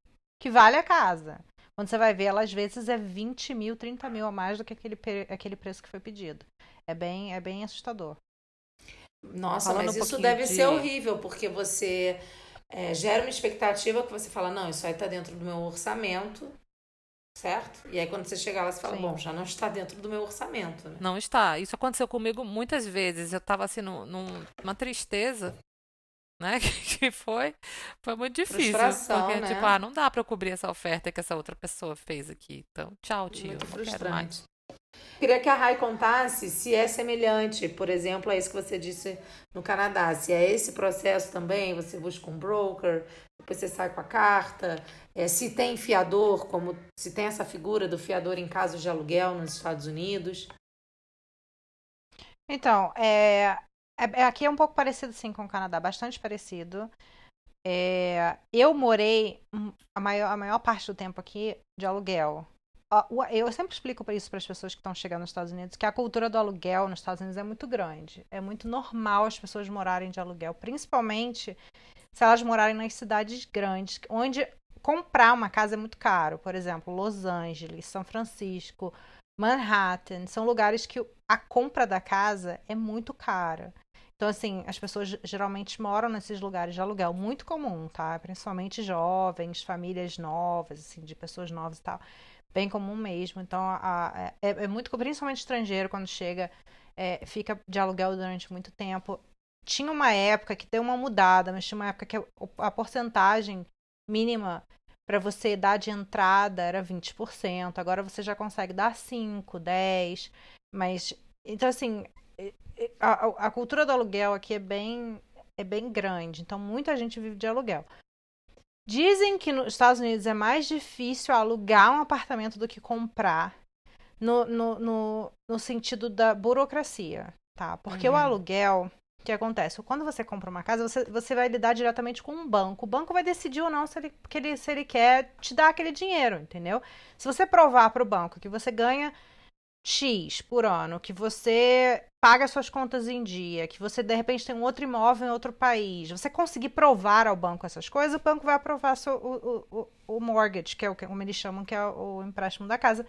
Speaker 3: que vale a casa. Quando você vai ver, ela às vezes é 20 mil, 30 mil a mais do que aquele, aquele preço que foi pedido. É bem, é bem assustador.
Speaker 1: Nossa, Falando mas um isso deve de... ser horrível, porque você é, gera uma expectativa que você fala, não, isso aí tá dentro do meu orçamento certo? E aí quando você chegar lá, você fala, Sim. bom, já não está dentro do meu orçamento. Né?
Speaker 2: Não está. Isso aconteceu comigo muitas vezes. Eu estava assim num, numa tristeza, né? <laughs> Que foi, foi muito difícil.
Speaker 1: Frustração,
Speaker 2: porque,
Speaker 1: né?
Speaker 2: tipo, ah, não dá para cobrir essa oferta que essa outra pessoa fez aqui. Então, tchau, tio.
Speaker 1: Muito
Speaker 2: não
Speaker 1: frustrante.
Speaker 2: quero mais.
Speaker 1: Queria que a Rai contasse se é semelhante, por exemplo, a isso que você disse no Canadá. Se é esse processo também, você busca um broker, depois você sai com a carta. É, se tem fiador, como se tem essa figura do fiador em casos de aluguel nos Estados Unidos.
Speaker 3: Então, é, é, é aqui é um pouco parecido sim com o Canadá, bastante parecido. É, eu morei a maior, a maior parte do tempo aqui de aluguel eu sempre explico isso para as pessoas que estão chegando nos Estados Unidos, que a cultura do aluguel nos Estados Unidos é muito grande. É muito normal as pessoas morarem de aluguel, principalmente se elas morarem nas cidades grandes, onde comprar uma casa é muito caro. Por exemplo, Los Angeles, São Francisco, Manhattan, são lugares que a compra da casa é muito cara. Então, assim, as pessoas geralmente moram nesses lugares de aluguel, muito comum, tá? Principalmente jovens, famílias novas, assim, de pessoas novas e tal bem comum mesmo. Então, a, a, é, é, muito, principalmente estrangeiro, quando chega, é, fica de aluguel durante muito tempo. Tinha uma época que deu uma mudada, mas tinha uma época que a, a porcentagem mínima para você dar de entrada era 20%. Agora você já consegue dar 5, 10, mas então assim, a, a cultura do aluguel aqui é bem é bem grande, então muita gente vive de aluguel. Dizem que nos Estados Unidos é mais difícil alugar um apartamento do que comprar, no, no, no, no sentido da burocracia, tá? Porque uhum. o aluguel, O que acontece? Quando você compra uma casa, você, você vai lidar diretamente com um banco. O banco vai decidir ou não se ele, que ele, se ele quer te dar aquele dinheiro, entendeu? Se você provar para o banco que você ganha X por ano, que você paga suas contas em dia, que você de repente tem um outro imóvel em outro país, você conseguir provar ao banco essas coisas, o banco vai aprovar seu, o, o, o mortgage, que é o que como eles chamam, que é o empréstimo da casa,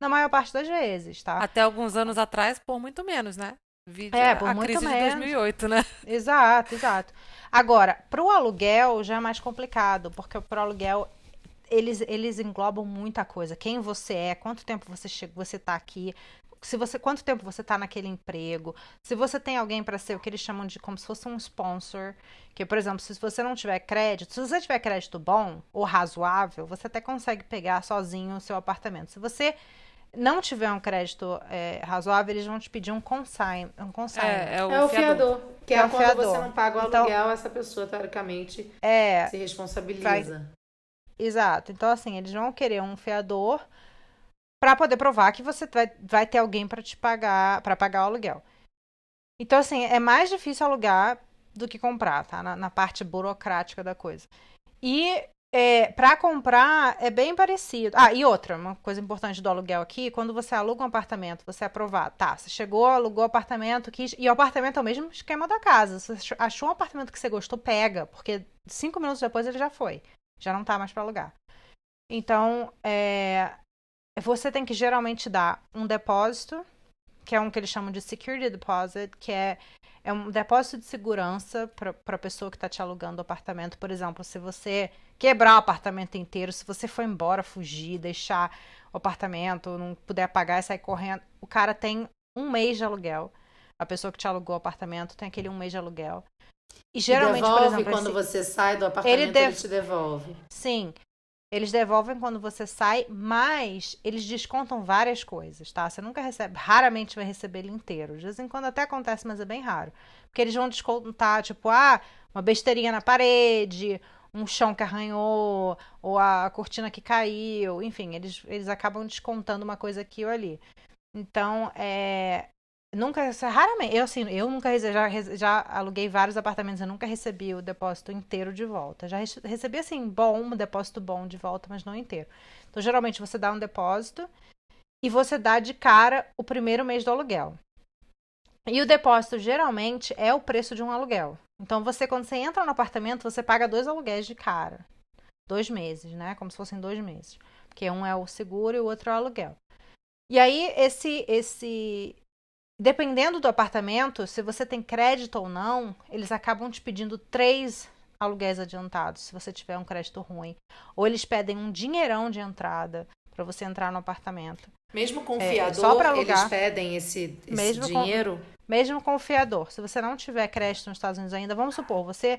Speaker 3: na maior parte das vezes, tá?
Speaker 2: Até alguns anos atrás, por muito menos, né?
Speaker 3: Vídeo, é, por a muito crise
Speaker 2: menos. de 2008, né? <laughs>
Speaker 3: Exato, exato. Agora, para o aluguel já é mais complicado, porque para o aluguel eles, eles englobam muita coisa. Quem você é, quanto tempo você chegou, você está aqui, se você quanto tempo você está naquele emprego, se você tem alguém para ser o que eles chamam de como se fosse um sponsor, que por exemplo, se você não tiver crédito, se você tiver crédito bom ou razoável, você até consegue pegar sozinho o seu apartamento. Se você não tiver um crédito é, razoável, eles vão te pedir um consign. Um consign.
Speaker 1: É, é, o, é o fiador. Que é, é quando fiador. você não paga o então, aluguel, essa pessoa, teoricamente, é, se responsabiliza.
Speaker 3: Exato. Então, assim, eles vão querer um fiador para poder provar que você vai, vai ter alguém para te pagar, para pagar o aluguel. Então, assim, é mais difícil alugar do que comprar, tá? Na, na parte burocrática da coisa. E é, para comprar é bem parecido. Ah, e outra, uma coisa importante do aluguel aqui, quando você aluga um apartamento, você é aprovar, tá, você chegou, alugou o apartamento, quis, e o apartamento é o mesmo esquema da casa. Você achou um apartamento que você gostou, pega, porque cinco minutos depois ele já foi, já não tá mais para alugar. Então, é, você tem que geralmente dar um depósito, que é um que eles chamam de security deposit, que é, é um depósito de segurança para a pessoa que está te alugando o apartamento. Por exemplo, se você quebrar o apartamento inteiro, se você for embora, fugir, deixar o apartamento, não puder pagar e sair correndo, o cara tem um mês de aluguel. A pessoa que te alugou o apartamento tem aquele um mês de aluguel.
Speaker 1: E geralmente, devolve por exemplo, quando esse... você sai do apartamento, ele, ele te devolve.
Speaker 3: Sim. Eles devolvem quando você sai, mas eles descontam várias coisas, tá? Você nunca recebe, raramente vai receber ele inteiro. De vez em quando até acontece, mas é bem raro. Porque eles vão descontar, tipo, ah, uma besteirinha na parede, um chão que arranhou, ou a cortina que caiu, enfim, eles, eles acabam descontando uma coisa aqui ou ali. Então, é, Nunca, raramente, eu assim, eu nunca já, já aluguei vários apartamentos, eu nunca recebi o depósito inteiro de volta. Já recebi assim, bom, um depósito bom de volta, mas não inteiro. Então, geralmente você dá um depósito e você dá de cara o primeiro mês do aluguel. E o depósito geralmente é o preço de um aluguel. Então, você quando você entra no apartamento, você paga dois aluguéis de cara. Dois meses, né? Como se fossem dois meses. Porque um é o seguro e o outro é o aluguel. E aí, esse, esse Dependendo do apartamento, se você tem crédito ou não, eles acabam te pedindo três aluguéis adiantados, se você tiver um crédito ruim. Ou eles pedem um dinheirão de entrada para você entrar no apartamento.
Speaker 1: Mesmo com é, só alugar, eles pedem esse, esse mesmo dinheiro? Com,
Speaker 3: mesmo com o fiador. Se você não tiver crédito nos Estados Unidos ainda, vamos supor, você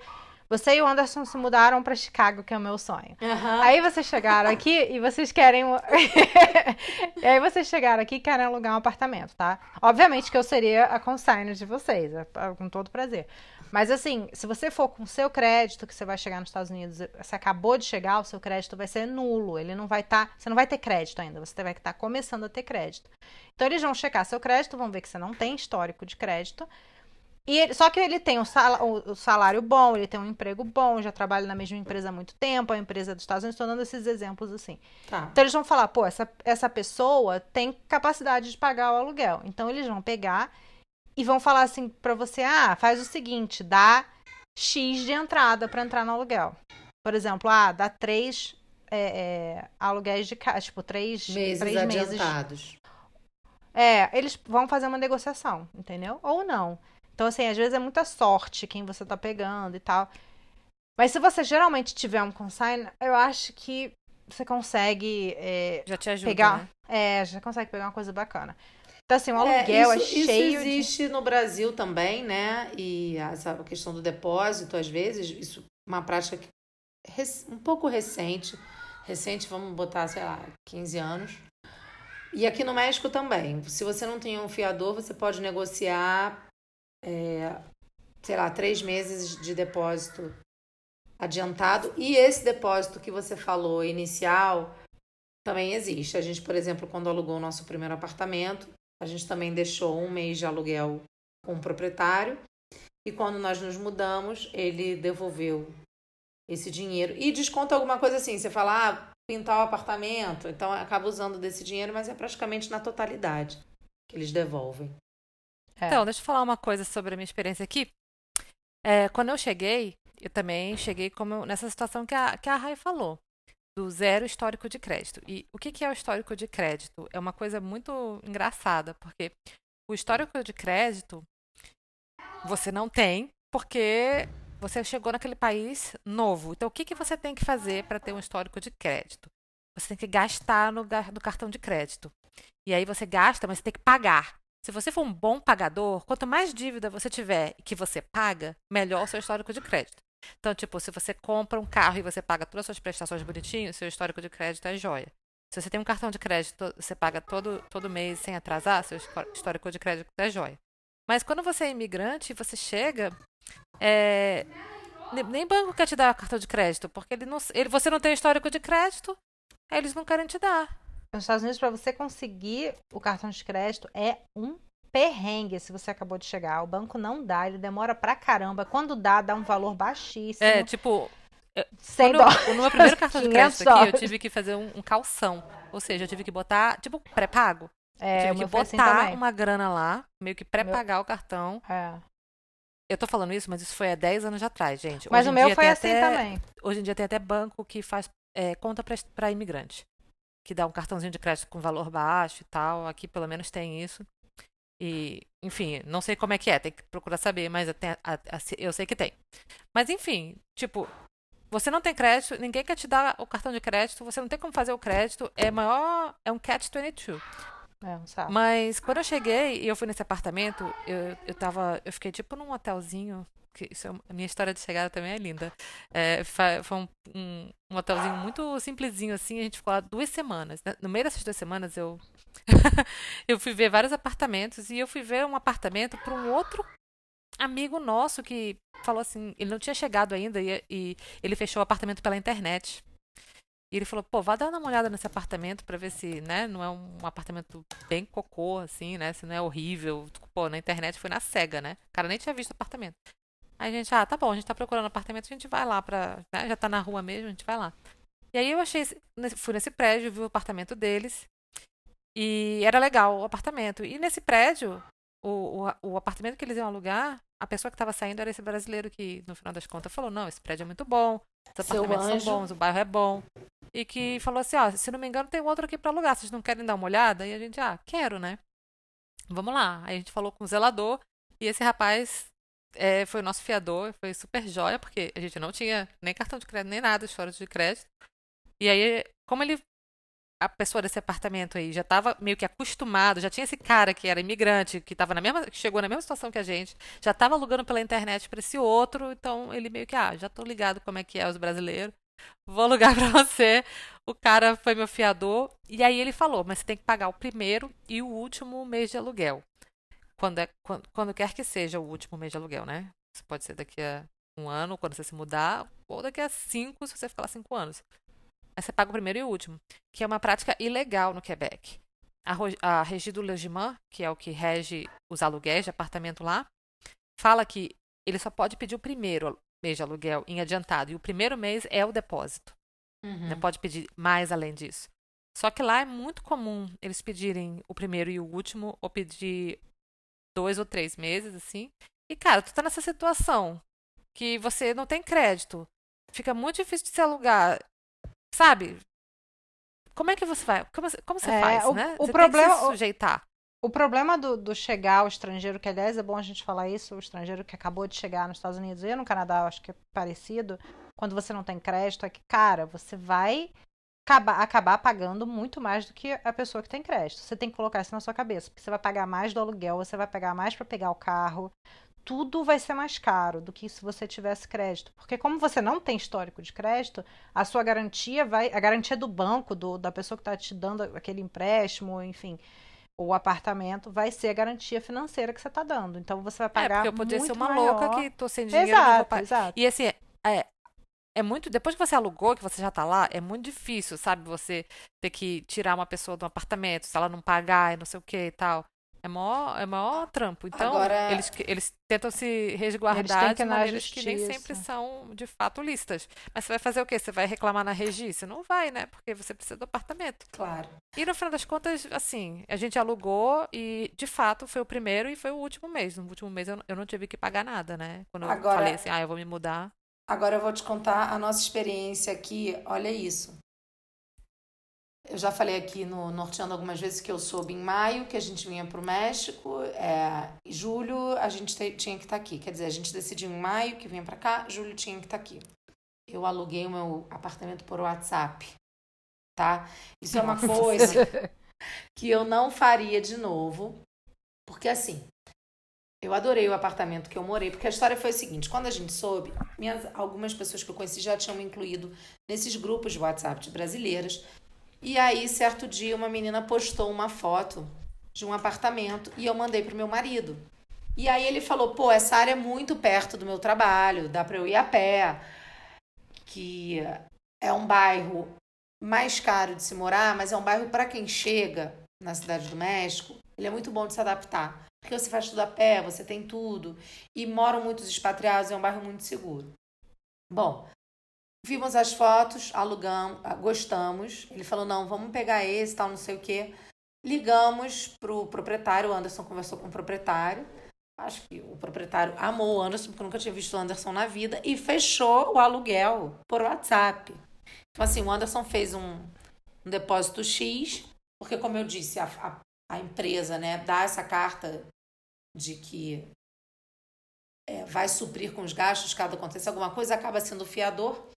Speaker 3: você e o Anderson se mudaram para Chicago, que é o meu sonho. Uhum. Aí vocês chegaram aqui <laughs> e vocês querem. <laughs> e aí vocês chegaram aqui e querem alugar um apartamento, tá? Obviamente que eu seria a consignor de vocês, é, é, com todo prazer. Mas assim, se você for com o seu crédito, que você vai chegar nos Estados Unidos, você acabou de chegar, o seu crédito vai ser nulo. Ele não vai estar. Tá, você não vai ter crédito ainda, você vai estar tá começando a ter crédito. Então eles vão checar seu crédito, vão ver que você não tem histórico de crédito. E ele, só que ele tem um salário, o salário bom, ele tem um emprego bom, já trabalha na mesma empresa há muito tempo, a empresa dos Estados Unidos, estou dando esses exemplos assim. Tá. Então eles vão falar, pô, essa, essa pessoa tem capacidade de pagar o aluguel. Então eles vão pegar e vão falar assim para você, ah, faz o seguinte, dá X de entrada para entrar no aluguel. Por exemplo, ah, dá três é, é, aluguéis de casa, tipo, três
Speaker 1: meses três adiantados. Meses.
Speaker 3: É, eles vão fazer uma negociação, entendeu? Ou não. Então, assim, às vezes é muita sorte quem você tá pegando e tal. Mas se você geralmente tiver um consign, eu acho que você consegue é,
Speaker 2: já te ajuda,
Speaker 3: pegar.
Speaker 2: Né?
Speaker 3: É, já consegue pegar uma coisa bacana. Então, assim, o aluguel é, isso, é cheio.
Speaker 1: Isso existe de... no Brasil também, né? E essa questão do depósito, às vezes, isso é uma prática que, um pouco recente. Recente, vamos botar, sei lá, 15 anos. E aqui no México também. Se você não tem um fiador, você pode negociar é, sei lá, três meses de depósito adiantado. E esse depósito que você falou inicial também existe. A gente, por exemplo, quando alugou o nosso primeiro apartamento, a gente também deixou um mês de aluguel com o proprietário. E quando nós nos mudamos, ele devolveu esse dinheiro. E desconta alguma coisa assim, você fala, ah, pintar o apartamento, então acaba usando desse dinheiro, mas é praticamente na totalidade que eles devolvem.
Speaker 2: É. Então, deixa eu falar uma coisa sobre a minha experiência aqui. É, quando eu cheguei, eu também cheguei como nessa situação que a, que a Rai falou, do zero histórico de crédito. E o que, que é o histórico de crédito? É uma coisa muito engraçada, porque o histórico de crédito você não tem, porque você chegou naquele país novo. Então, o que, que você tem que fazer para ter um histórico de crédito? Você tem que gastar no, no cartão de crédito. E aí você gasta, mas você tem que pagar. Se você for um bom pagador, quanto mais dívida você tiver e que você paga, melhor o seu histórico de crédito. Então, tipo, se você compra um carro e você paga todas as suas prestações bonitinho, seu histórico de crédito é joia. Se você tem um cartão de crédito, você paga todo, todo mês sem atrasar, seu histórico de crédito é joia. Mas quando você é imigrante, você chega, é, nem banco quer te dar cartão de crédito, porque ele não, ele, você não tem histórico de crédito, eles não querem te dar.
Speaker 3: Nos Estados Unidos, para você conseguir o cartão de crédito, é um perrengue se você acabou de chegar. O banco não dá, ele demora pra caramba. Quando dá, dá um valor baixíssimo.
Speaker 2: É, tipo. Dó. No meu primeiro cartão de crédito aqui, eu tive que fazer um, um calção. Ou seja, eu tive que botar, tipo, pré-pago.
Speaker 3: É,
Speaker 2: tive que assim botar assim uma grana lá, meio que pré-pagar meu... o cartão.
Speaker 3: É.
Speaker 2: Eu tô falando isso, mas isso foi há 10 anos atrás, gente.
Speaker 3: Mas hoje o meu foi assim até, também.
Speaker 2: Hoje em dia tem até banco que faz é, conta para imigrante. Que dá um cartãozinho de crédito com valor baixo e tal. Aqui pelo menos tem isso. E, enfim, não sei como é que é, tem que procurar saber, mas eu, eu sei que tem. Mas, enfim, tipo, você não tem crédito, ninguém quer te dar o cartão de crédito, você não tem como fazer o crédito, é maior, é um catch 22.
Speaker 3: É um saco.
Speaker 2: Mas quando eu cheguei e eu fui nesse apartamento, eu, eu tava. Eu fiquei tipo num hotelzinho. Que isso é, a minha história de chegada também é linda. É, foi um, um, hotelzinho muito simplesinho assim. A gente ficou lá duas semanas. No meio dessas duas semanas eu. <laughs> eu fui ver vários apartamentos e eu fui ver um apartamento para um outro amigo nosso que falou assim. Ele não tinha chegado ainda e, e ele fechou o apartamento pela internet. E ele falou, pô, vá dar uma olhada nesse apartamento para ver se, né, não é um apartamento bem cocô, assim, né, se não é horrível. Pô, na internet foi na cega, né? O cara nem tinha visto apartamento. Aí a gente, ah, tá bom, a gente tá procurando apartamento, a gente vai lá pra, né, já tá na rua mesmo, a gente vai lá. E aí eu achei, fui nesse prédio, vi o apartamento deles, e era legal o apartamento. E nesse prédio, o, o, o apartamento que eles iam alugar, a pessoa que estava saindo era esse brasileiro que, no final das contas, falou: não, esse prédio é muito bom, os apartamentos são bons, o bairro é bom. E que falou assim: ó, se não me engano, tem outro aqui para alugar, vocês não querem dar uma olhada? E a gente, ah, quero, né? Vamos lá. Aí a gente falou com o zelador, e esse rapaz é, foi o nosso fiador, foi super jóia, porque a gente não tinha nem cartão de crédito, nem nada, história de crédito. E aí, como ele a pessoa desse apartamento aí já estava meio que acostumado, já tinha esse cara que era imigrante, que tava na mesma, que chegou na mesma situação que a gente, já estava alugando pela internet para esse outro, então ele meio que, ah, já tô ligado como é que é os brasileiros. Vou alugar para você. O cara foi meu fiador e aí ele falou, mas você tem que pagar o primeiro e o último mês de aluguel. Quando, é, quando, quando quer que seja o último mês de aluguel, né? Isso pode ser daqui a um ano, quando você se mudar, ou daqui a cinco, se você ficar lá cinco anos. Aí você paga o primeiro e o último, que é uma prática ilegal no Quebec. A, a Régie du Logement, que é o que rege os aluguéis de apartamento lá, fala que ele só pode pedir o primeiro mês de aluguel em adiantado, e o primeiro mês é o depósito. Uhum. Não pode pedir mais além disso. Só que lá é muito comum eles pedirem o primeiro e o último, ou pedir dois ou três meses, assim. E, cara, tu tá nessa situação que você não tem crédito. Fica muito difícil de se alugar sabe? Como é que você vai? Como, como você é, faz,
Speaker 3: o,
Speaker 2: né?
Speaker 3: O
Speaker 2: você
Speaker 3: problema,
Speaker 2: tem que se sujeitar.
Speaker 3: O, o problema do, do chegar ao estrangeiro, que aliás é bom a gente falar isso, o estrangeiro que acabou de chegar nos Estados Unidos e no Canadá, acho que é parecido, quando você não tem crédito, é que, cara, você vai acabar, acabar pagando muito mais do que a pessoa que tem crédito. Você tem que colocar isso na sua cabeça, porque você vai pagar mais do aluguel, você vai pagar mais para pegar o carro, tudo vai ser mais caro do que se você tivesse crédito. Porque como você não tem histórico de crédito, a sua garantia vai. A garantia do banco, do, da pessoa que está te dando aquele empréstimo, enfim, o apartamento, vai ser a garantia financeira que você está dando. Então você vai pagar. É, porque
Speaker 2: eu podia
Speaker 3: ser
Speaker 2: uma
Speaker 3: maior.
Speaker 2: louca que tô sem dinheiro.
Speaker 3: Exato, exato.
Speaker 2: E assim, é, é muito. Depois que você alugou, que você já está lá, é muito difícil, sabe? Você ter que tirar uma pessoa do apartamento, se ela não pagar e não sei o que e tal. É maior, é maior trampo. Então,
Speaker 1: Agora-
Speaker 2: eles, eles tentam se resguardar de maneiras que nem sempre são, de fato, listas. Mas você vai fazer o quê? Você vai reclamar na regi? Você não vai, né? Porque você precisa do apartamento.
Speaker 1: Claro.
Speaker 2: E no final das contas, assim, a gente alugou e, de fato, foi o primeiro e foi o último mês. No último mês eu, eu não tive que pagar nada, né? Quando eu
Speaker 1: Agora-
Speaker 2: falei assim, ah, eu vou me mudar.
Speaker 1: Agora eu vou te contar a nossa experiência aqui. Olha isso. Eu já falei aqui no Norteando algumas vezes que eu soube em maio que a gente vinha para o México. É, em julho a gente te- tinha que estar aqui. Quer dizer, a gente decidiu em maio que vinha para cá, julho tinha que estar aqui. Eu aluguei o meu apartamento por WhatsApp, tá? Isso é uma coisa que eu não faria de novo, porque assim, eu adorei o apartamento que eu morei, porque a história foi a seguinte: quando a gente soube, minhas, algumas pessoas que eu conheci já tinham me incluído nesses grupos de WhatsApp de brasileiras. E aí, certo dia, uma menina postou uma foto de um apartamento e eu mandei pro meu marido. E aí ele falou: pô, essa área é muito perto do meu trabalho, dá pra eu ir a pé, que é um bairro mais caro de se morar, mas é um bairro para quem chega na cidade do México, ele é muito bom de se adaptar. Porque você faz tudo a pé, você tem tudo. E moram muitos expatriados, é um bairro muito seguro. Bom, vimos as fotos, alugamos, ah, gostamos. Ele falou: não, vamos pegar esse, tal, não sei o quê. Ligamos pro proprietário, o Anderson conversou com o proprietário. Acho que o proprietário amou o Anderson, porque nunca tinha visto o Anderson na vida, e fechou o aluguel por WhatsApp. Então, assim, o Anderson fez um, um depósito X, porque, como eu disse, a, a, a empresa né, dá essa carta de que é, vai suprir com os gastos caso aconteça alguma coisa, acaba sendo fiador.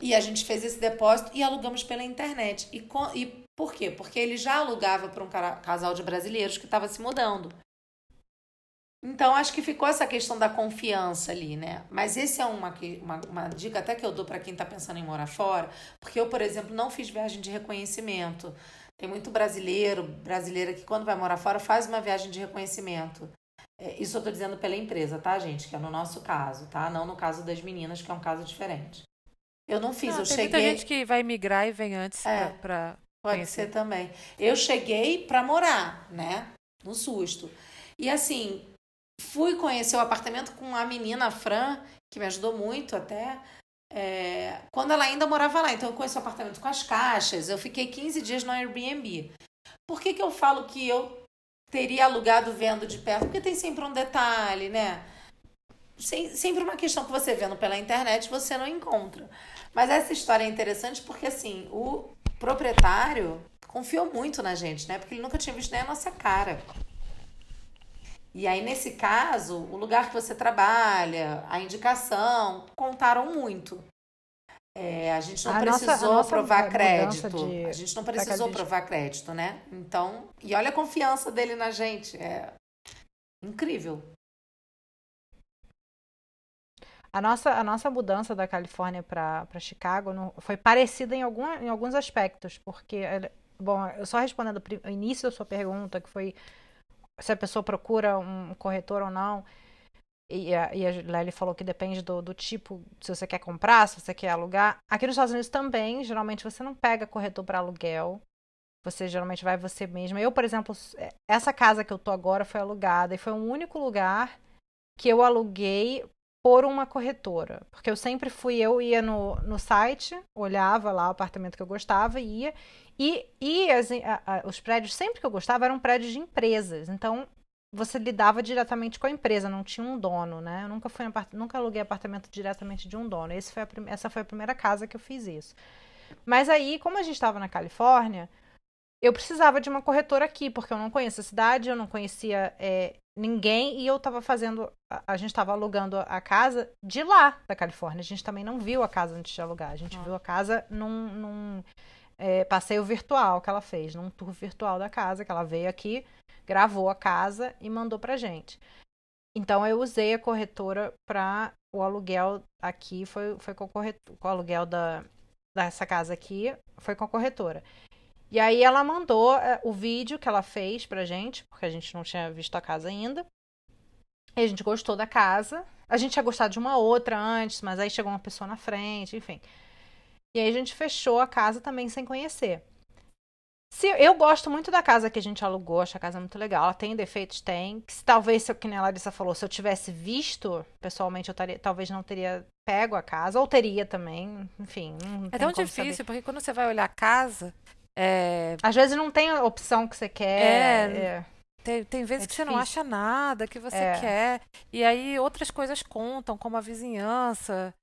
Speaker 1: E a gente fez esse depósito e alugamos pela internet. E, co- e por quê? Porque ele já alugava para um casal de brasileiros que estava se mudando. Então, acho que ficou essa questão da confiança ali, né? Mas esse é uma, uma, uma dica até que eu dou para quem está pensando em morar fora, porque eu, por exemplo, não fiz viagem de reconhecimento. Tem muito brasileiro, brasileira que quando vai morar fora faz uma viagem de reconhecimento. É, Isso eu tô dizendo pela empresa, tá, gente? Que é no nosso caso, tá? Não no caso das meninas, que é um caso diferente. Eu não fiz,
Speaker 2: Ah,
Speaker 1: eu
Speaker 2: tem
Speaker 1: cheguei.
Speaker 2: muita gente que vai migrar e vem antes
Speaker 1: É.
Speaker 2: pra
Speaker 1: Pode
Speaker 2: conhecer.
Speaker 1: ser também. Eu cheguei pra morar, né? No susto. E assim, fui conhecer o apartamento com a menina a Fran, que me ajudou muito até. é, quando ela ainda morava lá. Então eu conheci o apartamento com as caixas. Eu fiquei 15 dias no Airbnb. Por que, que eu falo que eu teria alugado vendo de perto? Porque tem sempre um detalhe, né? Sem- sempre uma questão que você vendo pela internet você não encontra. Mas essa história é interessante porque, assim, o proprietário confiou muito na gente, né? Porque ele nunca tinha visto nem a nossa cara. E aí, nesse caso, o lugar que você trabalha, a indicação, contaram muito. É, a gente não
Speaker 3: A nossa-
Speaker 1: precisou
Speaker 3: a nossa
Speaker 1: provar
Speaker 3: mudança
Speaker 1: crédito.
Speaker 3: de-
Speaker 1: A gente não precisou
Speaker 3: de-
Speaker 1: provar crédito, né? Então, e olha a confiança dele na gente. É incrível.
Speaker 3: A nossa, a nossa mudança da Califórnia para Chicago não- foi parecida em, algum, em alguns aspectos, porque, bom, eu só respondendo o início da sua pergunta, que foi se a pessoa procura um corretor ou não, e a, e a Lely falou que depende do, do tipo, se você quer comprar, se você quer alugar. Aqui nos Estados Unidos também, geralmente você não pega corretor para aluguel, você geralmente vai você mesma. Eu, por exemplo, essa casa que eu tô agora foi alugada e foi o único lugar que eu aluguei por uma corretora. Porque eu sempre fui, eu ia no, no site, olhava lá o apartamento que eu gostava, ia. E, e as- a- a- os prédios, sempre que eu gostava, eram prédios de empresas. Então, você lidava diretamente com a empresa, não tinha um dono, né? Eu nunca, fui nunca aluguei apartamento diretamente de um dono. Foi essa foi a primeira casa que eu fiz isso. Mas aí, como a gente estava na Califórnia, eu precisava de uma corretora aqui, porque eu não conheço a cidade, eu não conhecia é, ninguém e eu estava fazendo. A, gente estava alugando a casa de lá, da Califórnia. A gente também não viu a casa antes de alugar. A gente
Speaker 2: Ah.
Speaker 3: viu a casa num, num, é, passeio virtual que ela fez, num tour virtual da casa, que ela veio aqui, gravou a casa e mandou pra gente. Então eu usei a corretora para o aluguel aqui, foi, foi com, o corretor, com o aluguel da, dessa casa aqui, foi com a corretora. E aí ela mandou é, o vídeo que ela fez pra gente, porque a gente não tinha visto a casa ainda. E a gente gostou da casa. A gente tinha gostado de uma outra antes, mas aí chegou uma pessoa na frente, enfim. E aí a gente fechou a casa também sem conhecer. Se, eu gosto muito da casa que a gente alugou, acho a casa muito legal. Ela tem defeitos? Tem. Que, se, talvez, se, que nem a Larissa falou, se eu tivesse visto, pessoalmente, eu taria, talvez não teria pego a casa, ou teria também, enfim.
Speaker 2: é tão difícil, saber. porque quando você vai olhar a casa. É...
Speaker 3: Às vezes não tem a opção que você quer. É... é.
Speaker 2: Tem, tem vezes é que você não acha nada que você é. quer. E aí outras coisas contam, como a vizinhança,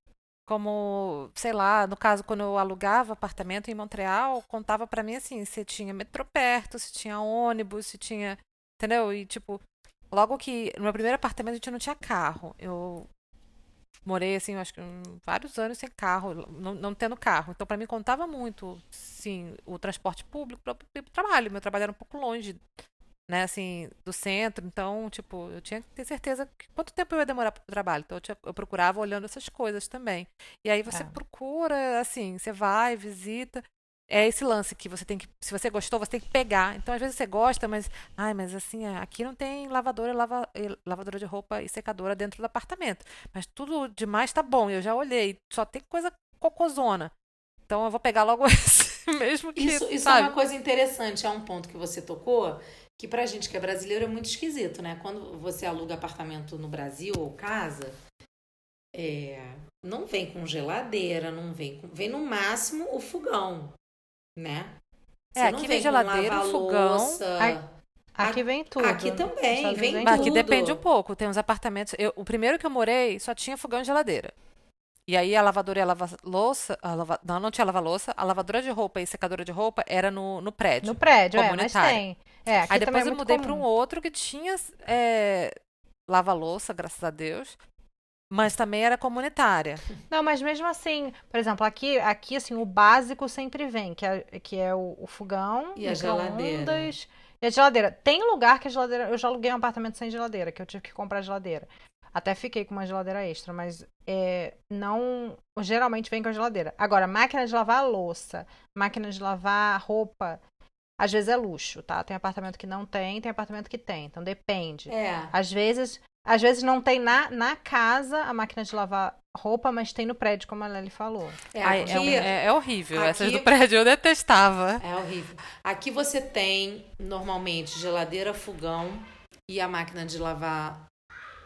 Speaker 2: como, sei lá, no caso, quando eu alugava apartamento em Montreal, contava para mim assim, se tinha metrô perto, se tinha ônibus, se tinha. Entendeu? E tipo, logo que. No meu primeiro apartamento a gente não tinha carro. Eu morei, assim, acho que vários anos sem carro, não, não tendo carro. Então, para mim, contava muito, sim, o transporte público para o trabalho. Meu trabalho era um pouco longe né, assim, do centro. Então, tipo, eu tinha que ter certeza que quanto tempo eu ia demorar para o trabalho. Então, eu, tinha, eu, procurava olhando essas coisas também. E aí você é. procura, assim, você vai, visita. É esse lance que você tem que, se você gostou, você tem que pegar. Então, às vezes você gosta, mas, ai, mas assim, é, aqui não tem lavadora, lava, lavadora de roupa e secadora dentro do apartamento. Mas tudo demais tá bom. Eu já olhei, só tem coisa cocôzona. Então, eu vou pegar logo <laughs> esse, mesmo que.
Speaker 1: Isso, isso é uma coisa interessante, é um ponto que você tocou que pra gente que é brasileiro é muito esquisito, né? Quando você aluga apartamento no Brasil ou casa, é, não vem com geladeira, não vem com, vem no máximo o fogão, né?
Speaker 2: Você é, aqui vem geladeira, fogão.
Speaker 3: Aqui vem tudo.
Speaker 1: Aqui também, vem, vem
Speaker 2: tudo. Aqui depende um pouco. Tem uns apartamentos. Eu, o primeiro que eu morei só tinha fogão e geladeira. E aí a lavadora e a lava-louça. Lava, não, não tinha lava-louça. A lavadora de roupa e secadora de roupa era no, no prédio.
Speaker 3: No prédio, é, mas tem. É,
Speaker 2: aí depois
Speaker 3: é
Speaker 2: eu mudei para um outro que tinha é, lava-louça, graças a Deus. Mas também era comunitária.
Speaker 3: Não, mas mesmo assim, por exemplo, aqui, aqui assim, o básico sempre vem, que é, que é o, o fogão,
Speaker 1: e a geladeira.
Speaker 3: E a geladeira. Tem lugar que a geladeira. Eu já aluguei um apartamento sem geladeira, que eu tive que comprar geladeira. Até fiquei com uma geladeira extra, mas é, não. Geralmente vem com a geladeira. Agora, máquina de lavar louça, máquina de lavar roupa, às vezes é luxo, tá? Tem apartamento que não tem, tem apartamento que tem. Então depende.
Speaker 1: É.
Speaker 3: Às vezes, às vezes não tem na, na casa a máquina de lavar roupa, mas tem no prédio, como a Lely falou.
Speaker 2: É, aqui, é, é, é, horrível. Aqui, Essas do prédio eu detestava.
Speaker 1: É horrível. Aqui você tem, normalmente, geladeira, fogão e a máquina de lavar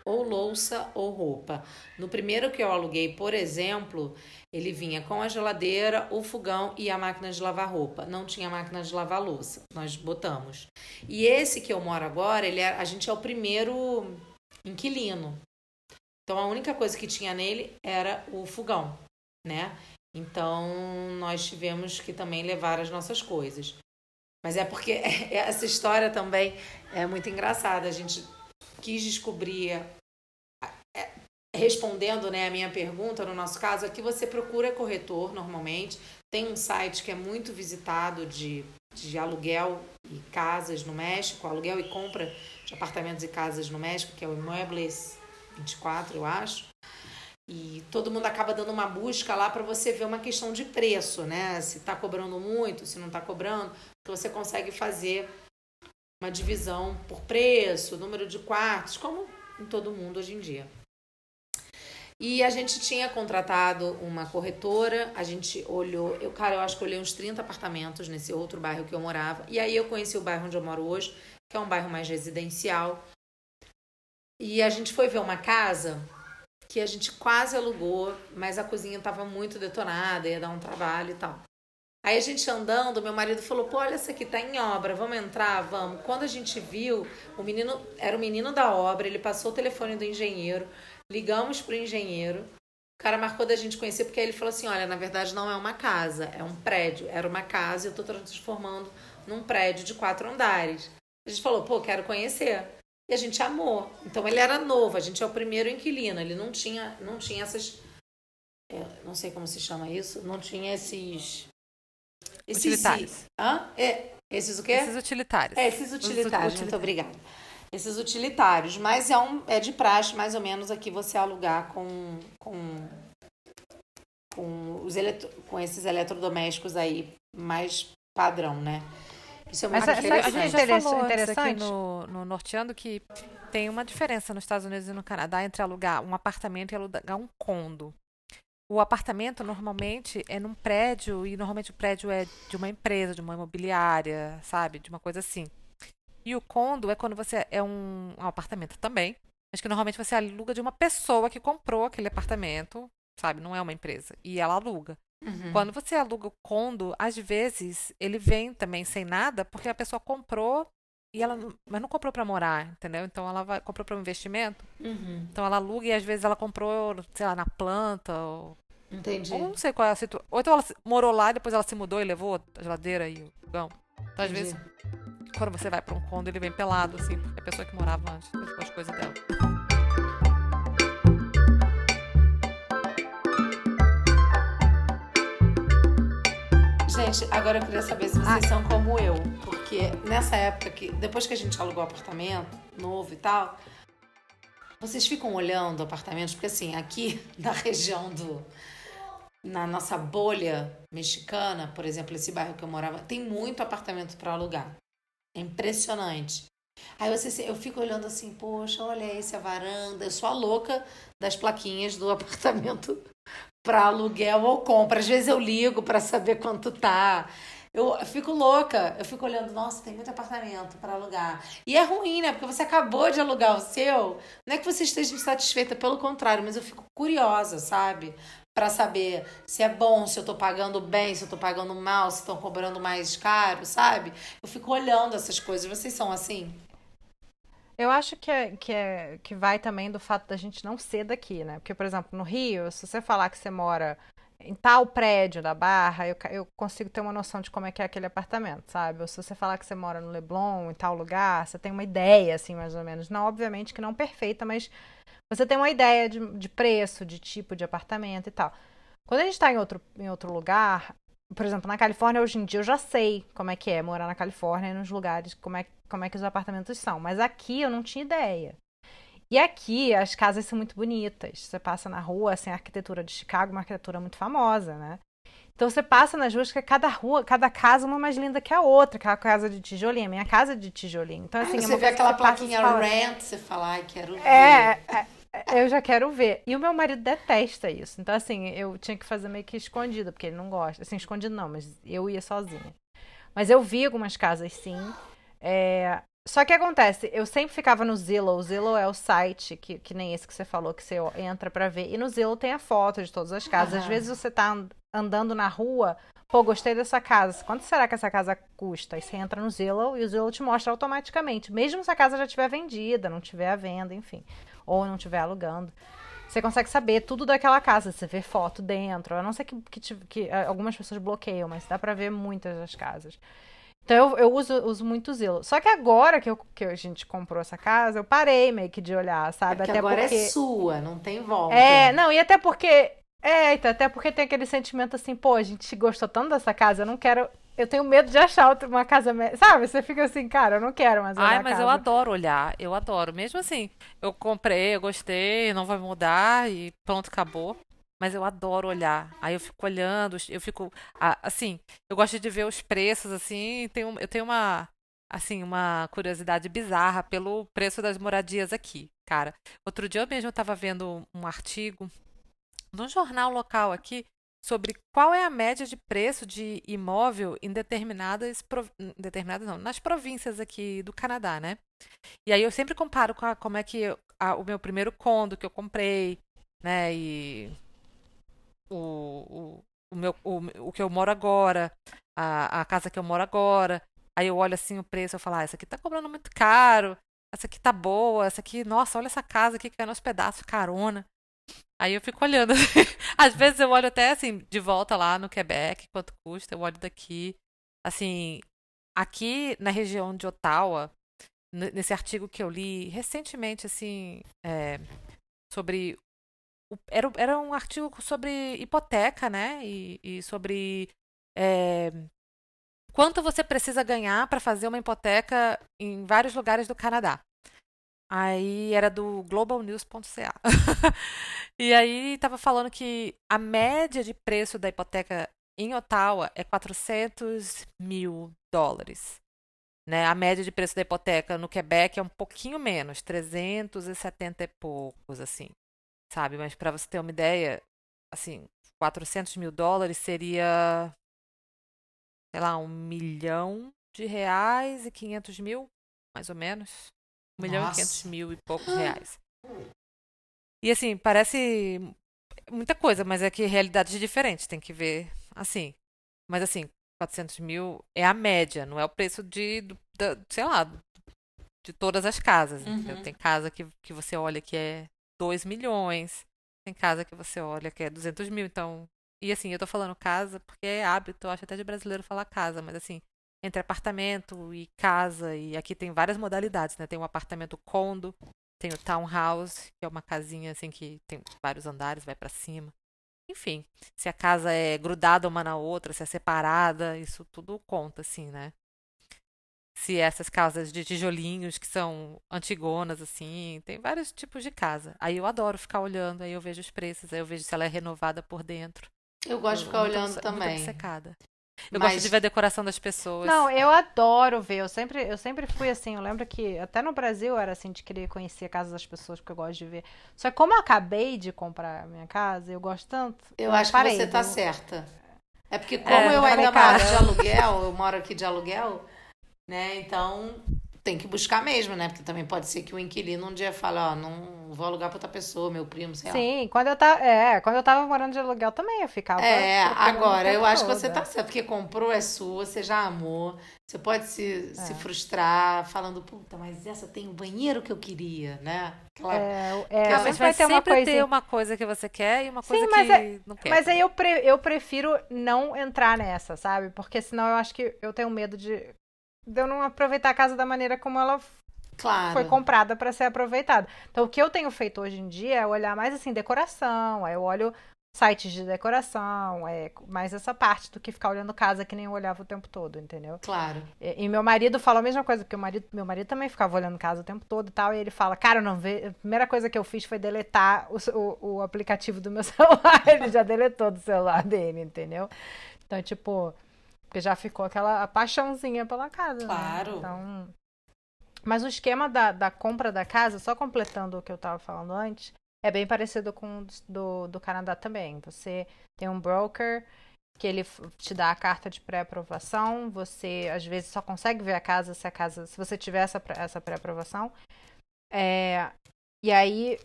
Speaker 1: ou louça ou roupa. No primeiro que eu aluguei, por exemplo, ele vinha com a geladeira, o fogão e a máquina de lavar roupa. Não tinha máquina de lavar louça. Nós botamos. E esse que eu moro agora, ele é, a gente é o primeiro inquilino. Então a única coisa que tinha nele era o fogão, né? Então nós tivemos que também levar as nossas coisas. Mas é porque <laughs> essa história também é muito engraçada. A gente quis descobrir é, respondendo né, a minha pergunta, no nosso caso, aqui você procura corretor normalmente. Tem um site que é muito visitado de, de aluguel e casas no México, aluguel e compra apartamentos e casas no México, que é o Imóveis 24, eu acho. E todo mundo acaba dando uma busca lá para você ver uma questão de preço, né? Se está cobrando muito, se não está cobrando, que você consegue fazer uma divisão por preço, número de quartos, como em todo mundo hoje em dia. E a gente tinha contratado uma corretora, a gente olhou, eu, cara, eu acho que olhei uns 30 apartamentos nesse outro bairro que eu morava. E aí eu conheci o bairro onde eu moro hoje, que é um bairro mais residencial. E a gente foi ver uma casa que a gente quase alugou, mas a cozinha estava muito detonada, ia dar um trabalho e tal. Aí a gente andando, meu marido falou: pô, olha, essa aqui tá em obra, vamos entrar, vamos. Quando a gente viu, o menino era o menino da obra, ele passou o telefone do engenheiro, ligamos pro engenheiro. O cara marcou da gente conhecer, porque aí ele falou assim: olha, na verdade não é uma casa, é um prédio. Era uma casa e eu tô transformando num prédio de quatro andares. A gente falou: pô, quero conhecer. E a gente amou. Então ele era novo, a gente é o primeiro inquilino, ele não tinha, não tinha essas. É, não sei como se chama isso, não tinha esses
Speaker 2: esses utilitários.
Speaker 1: Hã? É, esses o quê?
Speaker 2: Esses utilitários.
Speaker 1: É, esses utilitários, utilitários. muito obrigada. Esses utilitários, mas é, um, é de praxe mais ou menos aqui você alugar com, com, com, os eletro, com esses eletrodomésticos aí mais padrão, né?
Speaker 2: Isso é muito Mas, interessante. A gente já falou interessante. aqui no, no Norteando que tem uma diferença nos Estados Unidos e no Canadá entre alugar um apartamento e alugar um condo. o apartamento normalmente é num prédio e normalmente o prédio é de uma empresa, de uma imobiliária, sabe? De uma coisa assim. E o condo é quando você é um, um apartamento também, mas que normalmente você aluga de uma pessoa que comprou aquele apartamento, sabe? Não é uma empresa. E ela aluga.
Speaker 1: Uhum.
Speaker 2: Quando você aluga o condo, às vezes ele vem também sem nada, porque a pessoa comprou e ela não- mas não comprou para morar, entendeu? Então ela vai, comprou para um investimento.
Speaker 1: Uhum.
Speaker 2: Então ela aluga e às vezes ela comprou, sei lá, na planta ou,
Speaker 1: Entendi.
Speaker 2: ou não sei qual é a situação. Ou então ela morou lá e depois ela se mudou e levou a geladeira e o fogão. Então às
Speaker 1: Entendi.
Speaker 2: vezes quando você vai para um condo ele vem pelado assim, porque a pessoa que morava antes levou as coisas dela.
Speaker 1: Gente, agora eu queria saber se vocês são como eu. Porque nessa época que. Depois que a gente alugou o apartamento novo e tal, vocês ficam olhando apartamentos, porque assim, aqui <laughs> na região do. Na nossa bolha mexicana, por exemplo, esse bairro que eu morava, tem muito apartamento para alugar. É impressionante. Aí você, eu fico olhando assim, poxa, olha esse a varanda. Eu sou a louca das plaquinhas do <laughs> apartamento para aluguel ou compra. Às vezes eu ligo para saber quanto tá. Eu fico louca, eu fico olhando, nossa, tem muito apartamento para alugar. E é ruim, né? Porque você acabou de alugar o seu. Não é que você esteja insatisfeita, pelo contrário, mas eu fico curiosa, sabe? Para saber se é bom, se eu tô pagando bem, se eu tô pagando mal, se estão cobrando mais caro, sabe? Eu fico olhando essas coisas. Vocês são assim?
Speaker 3: Eu acho que, é, que, é, que vai também do fato da gente não ser daqui, né? Porque, por exemplo, no Rio, se você falar que você mora em tal prédio da Barra, eu, eu consigo ter uma noção de como é que é aquele apartamento, sabe? Ou se você falar que você mora no Leblon, em tal lugar, você tem uma ideia, assim, mais ou menos. Não, obviamente que não perfeita, mas você tem uma ideia de, de preço, de tipo de apartamento e tal. Quando a gente está em outro, em outro lugar, por exemplo, na Califórnia, hoje em dia eu já sei como é que é morar na Califórnia e nos lugares, como é, como é que os apartamentos são. Mas aqui eu não tinha ideia. E aqui as casas são muito bonitas. Você passa na rua, assim, a arquitetura de Chicago, é uma arquitetura muito famosa, né? Então você passa nas ruas que cada rua, cada casa uma mais linda que a outra, aquela casa de tijolinho, a minha casa é de tijolinho. Então assim,
Speaker 1: Aí
Speaker 3: é
Speaker 1: você
Speaker 3: uma
Speaker 1: vê aquela
Speaker 3: você passa
Speaker 1: plaquinha
Speaker 3: fala,
Speaker 1: rent, você fala, ai, quero ver.
Speaker 3: é, é, é, eu já quero ver. E o meu marido detesta isso. Então, assim, eu tinha que fazer meio que escondido, porque ele não gosta. Assim, escondido não, mas eu ia sozinha. Mas eu vi algumas casas, sim. É, Só que acontece, eu sempre ficava no Zillow. O Zillow é o site que, que nem esse que você falou, que você entra pra ver. E no Zillow tem a foto de todas as casas. Às vezes você tá andando na rua, pô, gostei dessa casa. Quanto será que essa casa custa? Aí você entra no Zillow e o Zillow te mostra automaticamente. Mesmo se a casa já estiver vendida, não tiver à venda, enfim. Ou não estiver alugando. Você consegue saber tudo daquela casa, você vê foto dentro. A não ser que, que, que, ah, algumas pessoas bloqueiam, mas dá pra ver muitas das casas. Então eu, eu uso, uso muito o Zillow. Só que agora que, eu, que a gente comprou essa casa, eu parei meio que de olhar,
Speaker 1: É
Speaker 3: sabe?
Speaker 1: porque
Speaker 3: até
Speaker 1: agora
Speaker 3: porque.
Speaker 1: é sua, não tem volta.
Speaker 3: É, não, e até porque. É, então, até porque tem aquele sentimento assim, pô, a gente gostou tanto dessa casa, eu não quero. Eu tenho medo de achar outra, uma casa. Sabe? Você fica assim, cara, eu não quero mais olhar
Speaker 2: Ai, mas eu adoro olhar, eu adoro. Mesmo assim, eu comprei, eu gostei, não vai mudar e pronto, acabou. Mas eu adoro olhar. Aí eu fico olhando, eu fico. Assim, eu gosto de ver os preços, assim. Tenho, eu tenho uma. Assim, uma curiosidade bizarra pelo preço das moradias aqui, cara. Outro dia eu mesmo estava vendo um artigo num jornal local aqui sobre qual é a média de preço de imóvel em determinadas, determinadas não, nas províncias aqui do Canadá, né? E aí eu sempre comparo com a- como é que a- o meu primeiro condo que eu comprei, né? E o, o, o meu o, o que eu moro agora, a, a casa que eu moro agora. Aí eu olho assim o preço, eu falo, ah, essa aqui tá cobrando muito caro, essa aqui tá boa, essa aqui, nossa, olha essa casa aqui caindo aos pedaços, carona. Aí eu fico olhando. <laughs> Às vezes eu olho até assim, de volta lá no Quebec, quanto custa, eu olho daqui. Assim, aqui na região de Ottawa, nesse artigo que eu li recentemente, assim, é, sobre. o- Era, era um artigo sobre hipoteca, né? E, e sobre é, quanto você precisa ganhar para fazer uma hipoteca em vários lugares do Canadá. Aí era do globalnews.ca. <laughs> e aí tava falando que a média de preço da hipoteca em Ottawa é 400 mil dólares. Né? A média de preço da hipoteca no Quebec é um pouquinho menos, 370 e poucos, assim. Sabe? Mas para você ter uma ideia, assim, 400 mil dólares seria, sei lá, um milhão de reais e 500 mil, mais ou menos. Um milhão e 500 mil e poucos reais. E assim, parece muita coisa, mas é que realidades diferentes, tem que ver assim. Mas assim, 400 mil é a média, não é o preço de, do, da, sei lá, de todas as casas. Uhum. Tem casa que, que você olha que é 2 milhões, tem casa que você olha que é 200 mil, então... E assim, eu tô falando casa porque é hábito, eu acho até de brasileiro falar casa, mas assim, entre apartamento e casa, e aqui tem várias modalidades, né? Tem um apartamento condo, tem o townhouse, que é uma casinha assim que tem vários andares, vai para cima. Enfim, se a casa é grudada uma na outra, se é separada, isso tudo conta, assim, né? Se essas casas de tijolinhos que são antigonas, assim, tem vários tipos de casa. Aí eu adoro ficar olhando, aí eu vejo os preços, aí eu vejo se ela é renovada por dentro.
Speaker 1: Eu gosto de ficar olhando
Speaker 2: muito,
Speaker 1: também.
Speaker 2: Muito. Eu Mas... gosto de ver a decoração das pessoas.
Speaker 3: Não, eu adoro ver. Eu sempre, eu sempre fui assim. Eu lembro que até no Brasil era assim de querer conhecer a casa das pessoas, porque eu gosto de ver. Só que como eu acabei de comprar a minha casa, eu gosto tanto.
Speaker 1: Eu, acho parei, que você tá eu... certa. É porque como é, eu ainda moro de aluguel, eu moro aqui de aluguel, né? Então tem que buscar mesmo, né? Porque também pode ser que o inquilino um dia fale, ó, não vou alugar para outra pessoa, meu primo, sei
Speaker 3: lá. Sim, quando eu tava, é, quando eu tava morando de aluguel também eu ficava.
Speaker 1: É, agora eu acho que você tá certo, porque comprou é sua, você já amou. Você pode se, é. se frustrar falando, puta, mas essa tem o banheiro que eu queria, né?
Speaker 2: Aquela, é, é, aquela... Mas vai ter uma coisa... ter uma coisa que você quer e uma coisa
Speaker 3: Sim, mas
Speaker 2: que
Speaker 3: é,
Speaker 2: não quer.
Speaker 3: Mas aí eu, pre, eu prefiro não entrar nessa, sabe? Porque senão eu acho que eu tenho medo de de eu não aproveitar a casa da maneira como ela claro. foi comprada para ser aproveitada. Então, o que eu tenho feito hoje em dia é olhar mais assim decoração, aí eu olho sites de decoração, é mais essa parte do que ficar olhando casa que nem eu olhava o tempo todo, entendeu?
Speaker 1: Claro.
Speaker 3: E, e meu marido fala a mesma coisa, porque o marido, meu marido também ficava olhando casa o tempo todo e tal, e ele fala, cara, não vê, a primeira coisa que eu fiz foi deletar o, o, o aplicativo do meu <laughs> celular, ele já deletou do celular dele, entendeu? Então, tipo, porque já ficou aquela paixãozinha pela casa. Né?
Speaker 1: Claro.
Speaker 3: Né? Então. Mas o esquema da, da compra da casa, só completando o que eu estava falando antes, é bem parecido com o do, do Canadá também. Você tem um broker que ele te dá a carta de pré-aprovação. Você às vezes só consegue ver a casa se a casa, se você tiver essa, essa pré-aprovação. É, e aí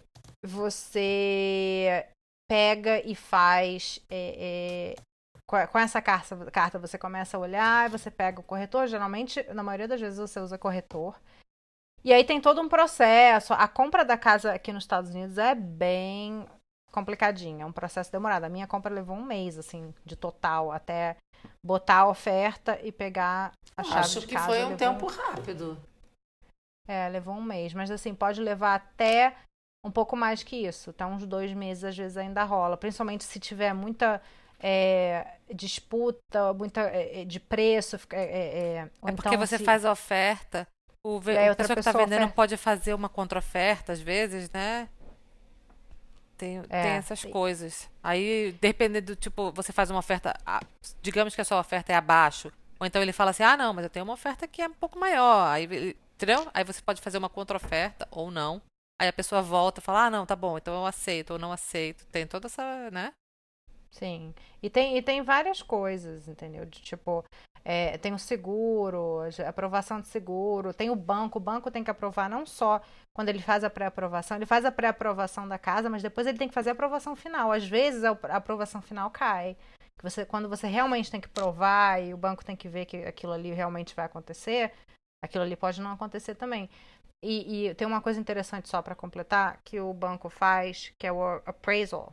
Speaker 3: você pega e faz é, é, com essa carta, carta você começa a olhar, você pega o corretor. Geralmente, na maioria das vezes, você usa corretor. E aí tem todo um processo. A compra da casa aqui nos Estados Unidos é bem complicadinha, é um processo demorado. A minha compra levou um mês, assim, de total, até botar a oferta e pegar a chave
Speaker 1: Acho de casa. Acho que foi um tempo rápido.
Speaker 3: É, levou um mês. Mas, assim, pode levar até um pouco mais que isso. Tá uns dois meses, às vezes, ainda rola. Principalmente se tiver muita é, disputa, muita é, é de preço. É,
Speaker 2: é, é porque então, você se... faz a oferta, o, ve... a pessoa que está vendendo oferta. pode fazer uma contra-oferta às vezes, né? Tem, tem essas tem. coisas. Aí, dependendo do tipo, você faz uma oferta, digamos que a sua oferta é abaixo. Ou então ele fala assim: ah, não, mas eu tenho uma oferta que é um pouco maior. Aí, entendeu? Aí você pode fazer uma contra-oferta ou não. Aí a pessoa volta e fala: ah, não, tá bom, então eu aceito ou não aceito. Tem toda essa, né?
Speaker 3: Sim. E tem, e tem várias coisas, entendeu? De, tipo, é, tem o seguro, aprovação de seguro, tem o banco. O banco tem que aprovar não só quando ele faz a pré-aprovação, ele faz a pré-aprovação da casa, mas depois ele tem que fazer a aprovação final. Às vezes a aprovação final cai. Você, quando você realmente tem que provar e o banco tem que ver que aquilo ali realmente vai acontecer, aquilo ali pode não acontecer também. E, e tem uma coisa interessante só para completar que o banco faz, que é o appraisal.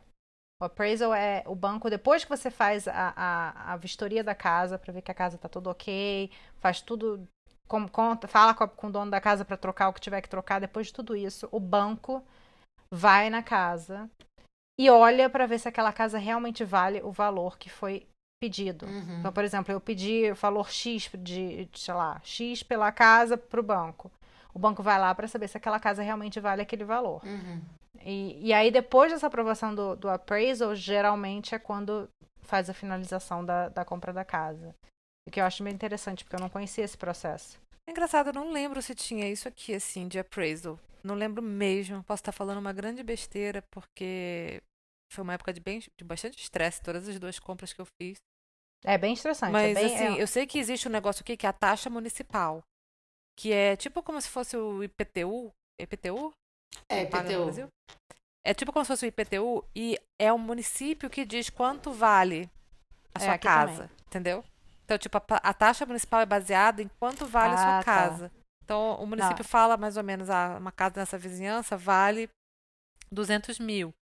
Speaker 3: O appraisal é o banco, depois que você faz a, a, a vistoria da casa, para ver que a casa tá tudo ok, faz tudo, com, conta, fala com, com o dono da casa para trocar o que tiver que trocar, depois de tudo isso, o banco vai na casa e olha para ver se aquela casa realmente vale o valor que foi pedido. Uhum. Então, por exemplo, eu pedi o valor X de, de, sei lá, X pela casa para o banco. O banco vai lá para saber se aquela casa realmente vale aquele valor. Uhum. E, e aí, depois dessa aprovação do, do appraisal, geralmente é quando faz a finalização da, da compra da casa. O que eu acho bem interessante, porque eu não conhecia esse processo.
Speaker 2: É engraçado, eu não lembro se tinha isso aqui, assim, de appraisal. Não lembro mesmo. Posso estar falando uma grande besteira, porque foi uma época de, bem, de bastante estresse, todas as duas compras que eu fiz.
Speaker 3: É bem estressante.
Speaker 2: Mas,
Speaker 3: é bem,
Speaker 2: assim,
Speaker 3: é-
Speaker 2: eu sei que existe um negócio aqui que é a taxa municipal. Que é tipo como se fosse o IPTU. IPTU?
Speaker 1: É, IPTU.
Speaker 2: Brasil? É tipo como se fosse o IPTU e é o município que diz quanto vale a
Speaker 3: É,
Speaker 2: sua
Speaker 3: aqui
Speaker 2: casa, entendeu? Então, tipo, a, a taxa municipal é baseada em quanto vale a
Speaker 3: Ah,
Speaker 2: sua
Speaker 3: tá.
Speaker 2: casa. Então, o município fala mais ou menos, ah, uma casa nessa vizinhança vale 200 mil.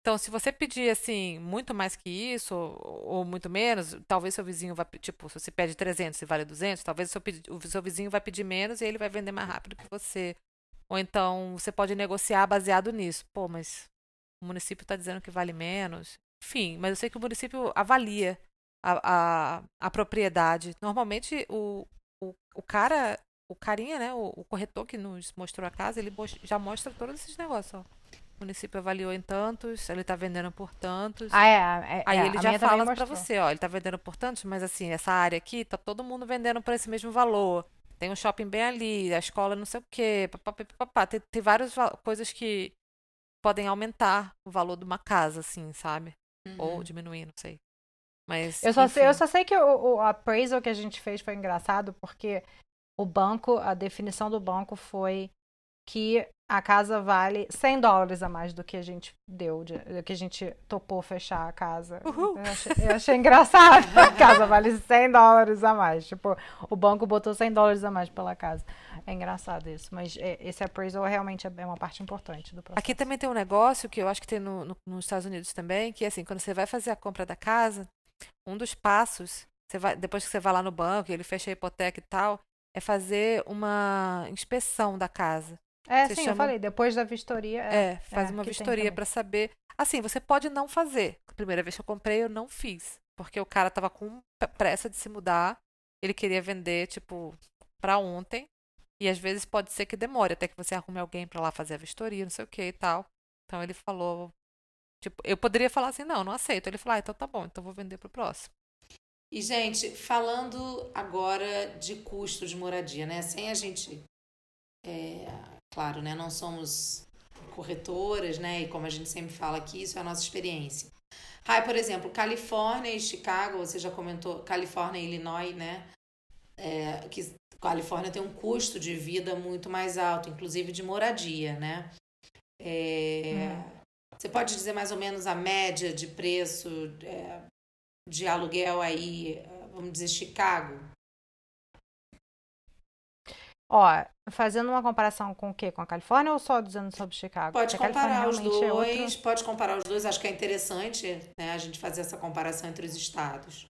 Speaker 2: Então, se você pedir, assim, muito mais que isso, ou, ou muito menos, talvez seu vizinho vai, tipo, se você pede 300 e vale 200, talvez o seu, o seu vizinho vai pedir menos e ele vai vender mais rápido que você. Ou então, você pode negociar baseado nisso. Pô, mas o município está dizendo que vale menos. Enfim, mas eu sei que o município avalia a, a, a propriedade. Normalmente, o, o, o cara, o carinha, né, o, o corretor que nos mostrou a casa, ele já mostra todos esses negócios, ó. O município avaliou em tantos, ele está vendendo por tantos.
Speaker 3: Ah, é. é
Speaker 2: Aí
Speaker 3: é,
Speaker 2: ele já fala pra
Speaker 3: mostrou.
Speaker 2: você, ó, ele tá vendendo por tantos, mas assim, essa área aqui, tá todo mundo vendendo por esse mesmo valor. Tem um shopping bem ali, a escola não sei o quê, papapá, papapá. Tem, tem várias coisas que podem aumentar o valor de uma casa, assim, sabe? Ou
Speaker 1: Uhum.
Speaker 2: diminuir, não sei. Mas,
Speaker 3: Eu só, sei, eu só sei que o, o appraisal que a gente fez foi engraçado porque o banco, a definição do banco foi que a casa vale 100 dólares a mais do que a gente deu, de- do que a gente topou fechar a casa.
Speaker 2: Uhul.
Speaker 3: Eu achei, eu achei engraçado. <laughs> A casa vale 100 dólares a mais. Tipo, o banco botou 100 dólares a mais pela casa. É engraçado isso. Mas é, esse appraisal realmente é uma parte importante do processo.
Speaker 2: Aqui também tem um negócio que eu acho que tem no, no- nos Estados Unidos também, que é assim, quando você vai fazer a compra da casa, um dos passos, você vai, depois que você vai lá no banco, ele fecha a hipoteca e tal, é fazer uma inspeção da casa.
Speaker 3: É,
Speaker 2: Você
Speaker 3: sim, eu
Speaker 2: chama-
Speaker 3: falei. Depois da vistoria. É.
Speaker 2: É, faz
Speaker 3: é,
Speaker 2: uma vistoria pra saber. Assim, você pode não fazer. A primeira vez que eu comprei, eu não fiz. Porque o cara tava com pressa de se mudar. Ele queria vender, tipo, pra ontem. E às vezes pode ser que demore até que você arrume alguém pra lá fazer a vistoria, não sei o que e tal. Então ele falou. Tipo, eu poderia falar assim, não, não aceito. Ele falou, ah, então tá bom, então vou vender pro próximo.
Speaker 1: E, gente, falando agora de custo de moradia, né? Sem a gente. é, claro, né? Não somos corretoras, né? E como a gente sempre fala aqui, isso é a nossa experiência. Rai, por exemplo, Califórnia e Chicago, você já comentou, Califórnia e Illinois, né? É, que Califórnia tem um custo de vida muito mais alto, inclusive de moradia, né? É, Você pode dizer mais ou menos a média de preço é, de aluguel aí, vamos dizer, Chicago?
Speaker 3: Ó, fazendo uma comparação com o quê? Com a Califórnia ou só dizendo sobre Chicago?
Speaker 1: Pode
Speaker 3: Porque
Speaker 1: comparar os
Speaker 3: realmente é outro-
Speaker 1: dois, pode comparar os dois, acho que é interessante né, a gente fazer essa comparação entre os estados.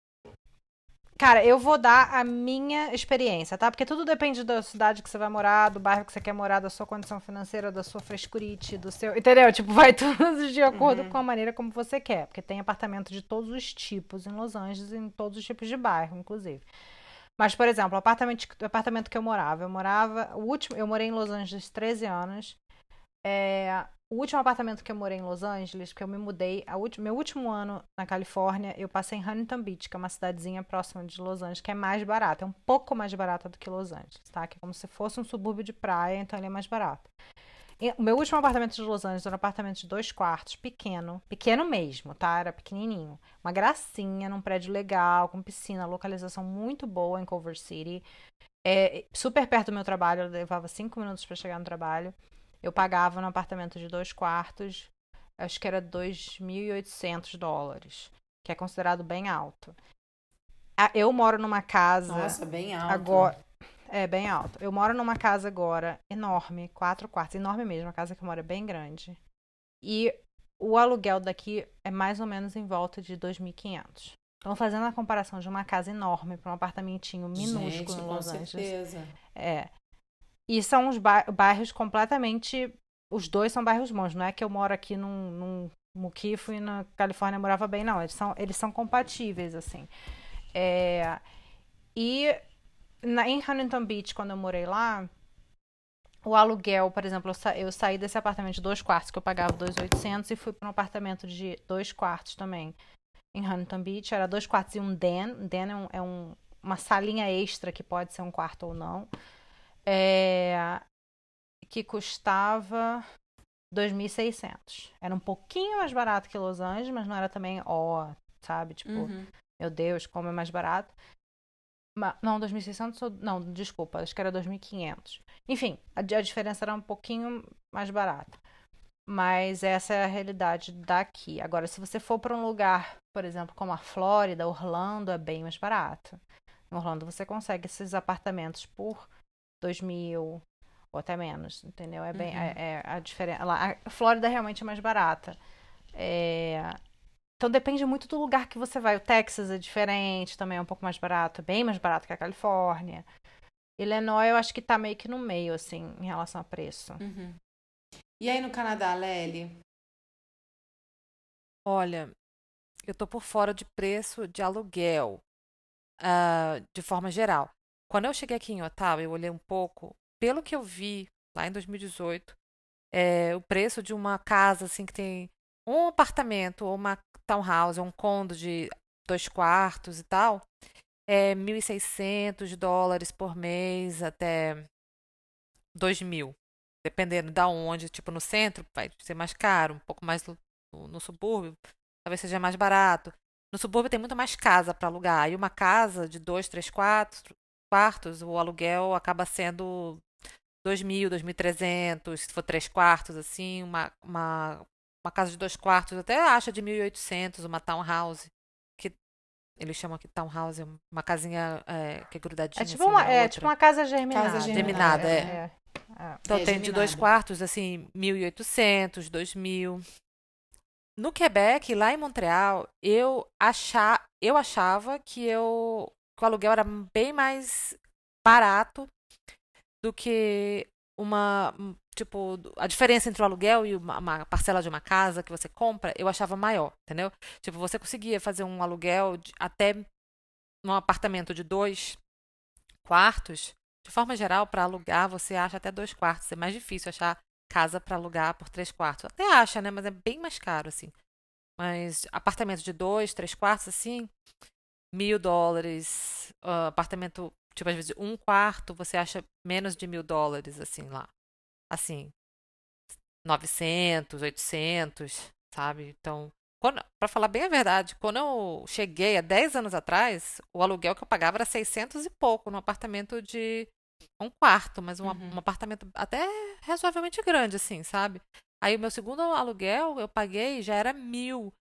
Speaker 3: Cara, eu vou dar a minha experiência, tá? Porque tudo depende da cidade que você vai morar, do bairro que você quer morar, da sua condição financeira, da sua frescurite, do seu. Entendeu? <laughs> Tipo, vai tudo de acordo
Speaker 1: Uhum.
Speaker 3: com a maneira como você quer. Porque tem apartamento de todos os tipos em Los Angeles, em todos os tipos de bairro, inclusive. Mas, por exemplo, o apartamento, apartamento que eu morava, eu morava. O último, eu morei em Los Angeles 13 anos. É, o último apartamento que eu morei em Los Angeles, porque eu me mudei, a ulti- meu último ano na Califórnia, eu passei em Huntington Beach, que é uma cidadezinha próxima de Los Angeles, que é mais barata, é um pouco mais barata do que Los Angeles, tá? Que é como se fosse um subúrbio de praia, então ele é mais barato. O meu último apartamento de Los Angeles era um apartamento de dois quartos, pequeno, pequeno mesmo, tá? Era pequenininho. Uma gracinha, num prédio legal, com piscina, localização muito boa em Culver City. É, super perto do meu trabalho, eu levava cinco minutos para chegar no trabalho. Eu pagava no apartamento de dois quartos, acho que era 2.800 dólares, que é considerado bem alto. Eu moro numa casa
Speaker 1: Nossa, bem alto.
Speaker 3: agora. É, bem alto. Eu moro numa casa agora enorme, quatro quartos, enorme mesmo. A casa que eu moro é bem grande. E o aluguel daqui é mais ou menos em volta de 2.500. Então, fazendo a comparação de uma casa enorme para um apartamentinho minúsculo
Speaker 1: Gente,
Speaker 3: em Los Angeles.
Speaker 1: certeza.
Speaker 3: É. E são os ba- bairros completamente. Os dois são bairros bons. Não é que eu moro aqui num, num muquifo e na Califórnia morava bem, não. Eles são, eles são compatíveis, assim. É, e na, em Huntington Beach, quando eu morei lá, o aluguel, por exemplo, eu, sa- eu saí desse apartamento de dois quartos que eu pagava 2.800 e fui para um apartamento de dois quartos também em Huntington Beach. Era dois quartos e um den. Den é, um- é um- uma salinha extra que pode ser um quarto ou não. É, que custava 2.600. Era um pouquinho mais barato que Los Angeles, mas não era também, ó, sabe? Tipo,
Speaker 1: Uhum.
Speaker 3: meu Deus, como é mais barato. Não, 2.600, ou- não, desculpa, acho que era 2.500. Enfim, a, a diferença era um pouquinho mais barata. Mas essa é a realidade daqui. Agora, se você for para um lugar, por exemplo, como a Flórida, Orlando, é bem mais barato. Em Orlando você consegue esses apartamentos por 2 mil ou até menos, entendeu? É bem
Speaker 1: Uhum.
Speaker 3: é, é a diferença. Lá, a Flórida realmente é mais barata. É, Então depende muito do lugar que você vai. O Texas é diferente, também é um pouco mais barato, bem mais barato que a Califórnia. Illinois eu acho que tá meio que no meio, assim, em relação a preço.
Speaker 1: Uhum. E aí no Canadá, Lely?
Speaker 2: Olha, eu tô por fora de preço de aluguel, ah, de forma geral. Quando eu cheguei aqui em Ottawa, eu olhei um pouco, pelo que eu vi lá em 2018, é, o preço de uma casa assim que tem um apartamento ou uma townhouse, ou um condo de dois quartos e tal, é 1.600 dólares por mês até 2.000, dependendo da onde, tipo no centro vai ser mais caro, um pouco mais no, no- subúrbio, talvez seja mais barato. No subúrbio tem muito mais casa para alugar, e uma casa de dois, três quartos, quartos, o aluguel acaba sendo 2.000, 2.300, se for três quartos, assim, uma, uma, uma casa de dois quartos, até acha de 1.800, uma townhouse, que eles chamam aqui townhouse, uma casinha é, que é grudadinha
Speaker 3: É tipo
Speaker 2: assim
Speaker 3: uma, é tipo uma casa germinada.
Speaker 1: Casa
Speaker 2: germinada, é.
Speaker 3: é. é.
Speaker 2: Então
Speaker 1: É,
Speaker 2: tem de dois quartos, assim, 1.800, 2.000. No Quebec, lá em Montreal, eu, achar, eu achava que, eu, que o aluguel era bem mais barato do que uma. Tipo, a diferença entre o aluguel e uma, uma parcela de uma casa que você compra, eu achava maior, entendeu? Tipo, você conseguia fazer um aluguel de, até num apartamento de dois quartos. De forma geral, para alugar, você acha até dois quartos. É mais difícil achar casa para alugar por três quartos. Até acha, né? Mas é bem mais caro, assim. Mas apartamento de dois, três quartos, assim, mil dólares. ah, apartamento, tipo, às vezes um quarto, você acha menos de mil dólares, assim, lá. Assim, 900, 800, sabe? Então, para falar bem a verdade, quando eu cheguei há 10 anos atrás, o aluguel que eu pagava era 600 e pouco num apartamento de um quarto, mas um,
Speaker 1: Uhum.
Speaker 2: um apartamento até razoavelmente grande, assim, sabe? Aí o meu segundo aluguel eu paguei já era mil,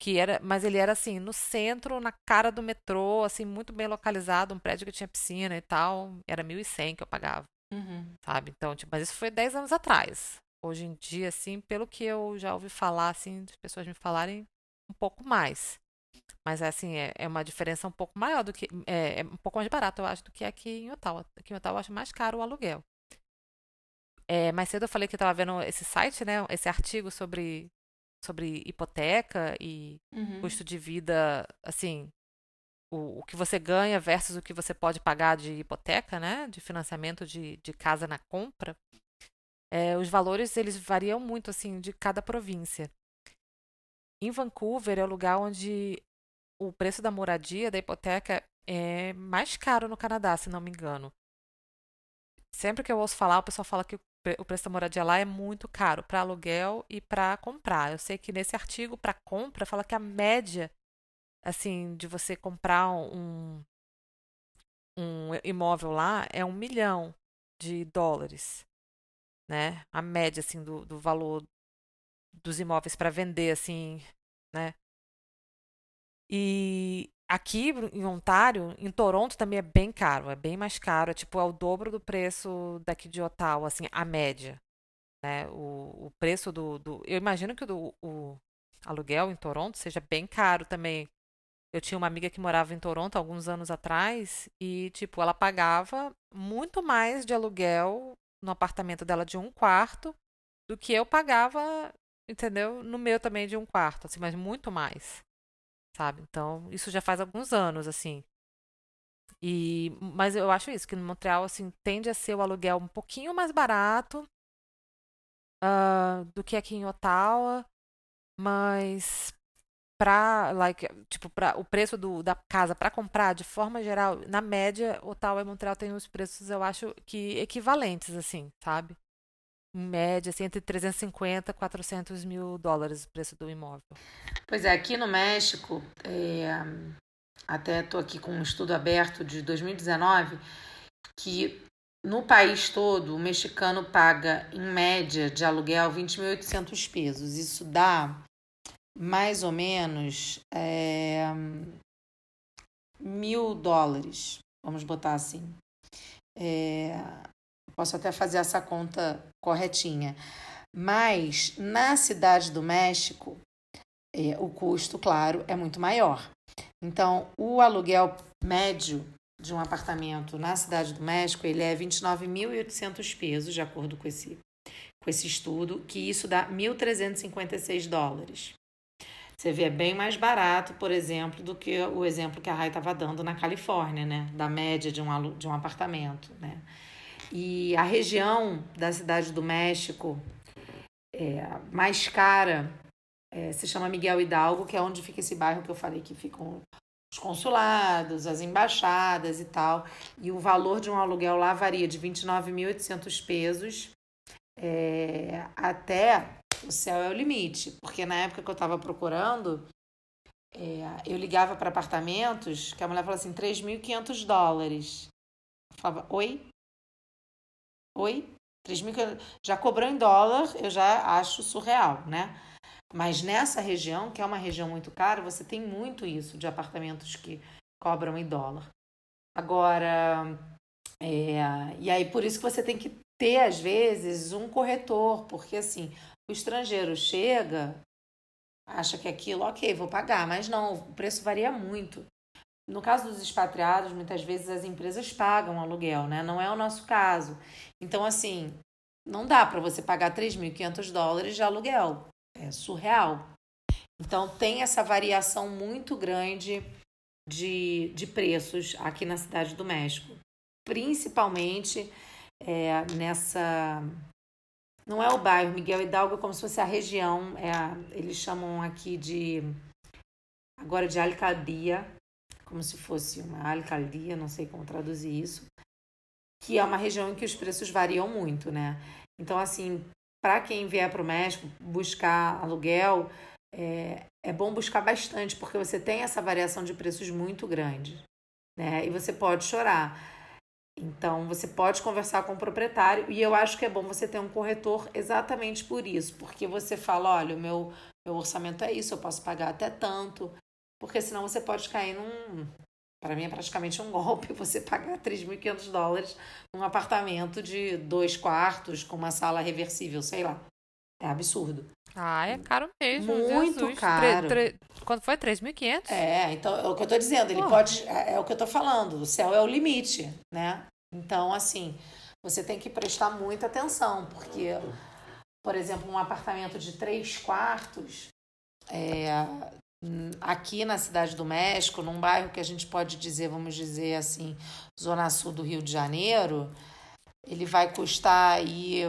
Speaker 2: que era, mas ele era assim no centro, na cara do metrô, assim muito bem localizado, um prédio que tinha piscina e tal, era mil e cem que eu pagava
Speaker 1: Uhum.
Speaker 2: sabe? Então, tipo, mas isso foi 10 anos atrás. Hoje em dia, assim, pelo que eu já ouvi falar, assim, as pessoas me falarem um pouco mais. Mas, assim, é, é uma diferença um pouco maior do que... É, é um pouco mais barato, eu acho, do que aqui em Ottawa. Aqui em Ottawa eu acho mais caro o aluguel. É, mais cedo eu falei que eu estava vendo esse site, né? Esse artigo sobre, sobre hipoteca e
Speaker 1: Uhum.
Speaker 2: custo de vida, assim, o, o que você ganha versus o que você pode pagar de hipoteca, né? De financiamento de, de casa na compra. É, os valores, eles variam muito, assim, de cada província. Em Vancouver é o lugar onde o preço da moradia, da hipoteca, é mais caro no Canadá, se não me engano. Sempre que eu ouço falar, o pessoal fala que o pre- o preço da moradia lá é muito caro para aluguel e para comprar. Eu sei que nesse artigo para compra fala que a média assim de você comprar um um imóvel lá é um milhão de dólares, né? A média assim do, do valor dos imóveis para vender assim, né? E aqui em Ontário, em Toronto também é bem caro, é bem mais caro, é tipo é o dobro do preço daqui de Ottawa, assim, a média, né? O, o preço do, do eu imagino que o, o aluguel em Toronto seja bem caro também. Eu tinha uma amiga que morava em Toronto alguns anos atrás e, tipo, ela pagava muito mais de aluguel no apartamento dela de um quarto do que eu pagava, entendeu? No meu também de um quarto, assim, mas muito mais, sabe? Então, isso já faz alguns anos, assim. E, mas eu acho isso, que no Montreal, assim, tende a ser o aluguel um pouquinho mais barato ah, do que aqui em Ottawa, mas para like, tipo, o preço do, da casa para comprar, de forma geral, na média, Ottawa e Montreal têm os preços, eu acho que equivalentes, assim, sabe? em média, assim, entre 350 e 400 mil dólares o preço do imóvel.
Speaker 1: Pois é, aqui no México, é, até estou aqui com um estudo aberto de 2019, que no país todo o mexicano paga, em média, de aluguel 20.800 pesos. Isso dá mais ou menos é, mil dólares, vamos botar assim. É, posso até fazer essa conta corretinha. Mas na cidade do México, é, o custo, claro, é muito maior. Então, o aluguel médio de um apartamento na cidade do México, ele é 29.800 pesos, de acordo com esse, com esse estudo, que isso dá 1.356 dólares. Você vê, é bem mais barato, por exemplo, do que o exemplo que a Rai estava dando na Califórnia, né? Da média de um, de um apartamento, né? E a região da cidade do México é, mais cara é, se chama Miguel Hidalgo, que é onde fica esse bairro que eu falei que ficam os consulados, as embaixadas e tal. E o valor de um aluguel lá varia de 29.800 pesos é, até o céu é o limite. Porque na época que eu estava procurando, é, eu ligava para apartamentos que a mulher falava assim: 3.500 dólares. Eu falava: Oi? Oi? 3.500. Já cobrou em dólar, eu já acho surreal, né? Mas nessa região, que é uma região muito cara, você tem muito isso de apartamentos que cobram em dólar. Agora, é, e aí por isso que você tem que ter, às vezes, um corretor, porque assim, o estrangeiro chega, acha que aquilo, ok, vou pagar, mas não, o preço varia muito. No caso dos expatriados, muitas vezes as empresas pagam aluguel, né? Não é o nosso caso. Então, assim, não dá para você pagar 3.500 dólares de aluguel é surreal. Então tem essa variação muito grande de, de preços aqui na cidade do México, principalmente é, nessa. Não é o bairro Miguel Hidalgo, é como se fosse a região, é a, eles chamam aqui de. agora de alcaldia, como se fosse uma alcaldia, não sei como traduzir isso, que é uma região em que os preços variam muito, né? Então, assim, para quem vier para o México buscar aluguel, é, é bom buscar bastante, porque você tem essa variação de preços muito grande. Né? E você pode chorar. Então, você pode conversar com o proprietário, e eu acho que é bom você ter um corretor exatamente por isso, porque você fala: olha, o meu, meu orçamento é isso, eu posso pagar até tanto, porque senão você pode cair num, para mim é praticamente um <laughs> golpe você pagar 3.500 dólares num apartamento de dois quartos com uma sala reversível, sei lá. É absurdo.
Speaker 2: Ah, é caro mesmo.
Speaker 1: Muito Jesus. caro. Tre, tre...
Speaker 2: Quando foi? 3.500?
Speaker 1: É, então é o que eu tô dizendo. Ele pode. É, é o que eu tô falando. O céu é o limite, né? Então, assim, você tem que prestar muita atenção, porque, por exemplo, um apartamento de três quartos, é, aqui na cidade do México, num bairro que a gente pode dizer, vamos dizer assim, zona sul do Rio de Janeiro, ele vai custar aí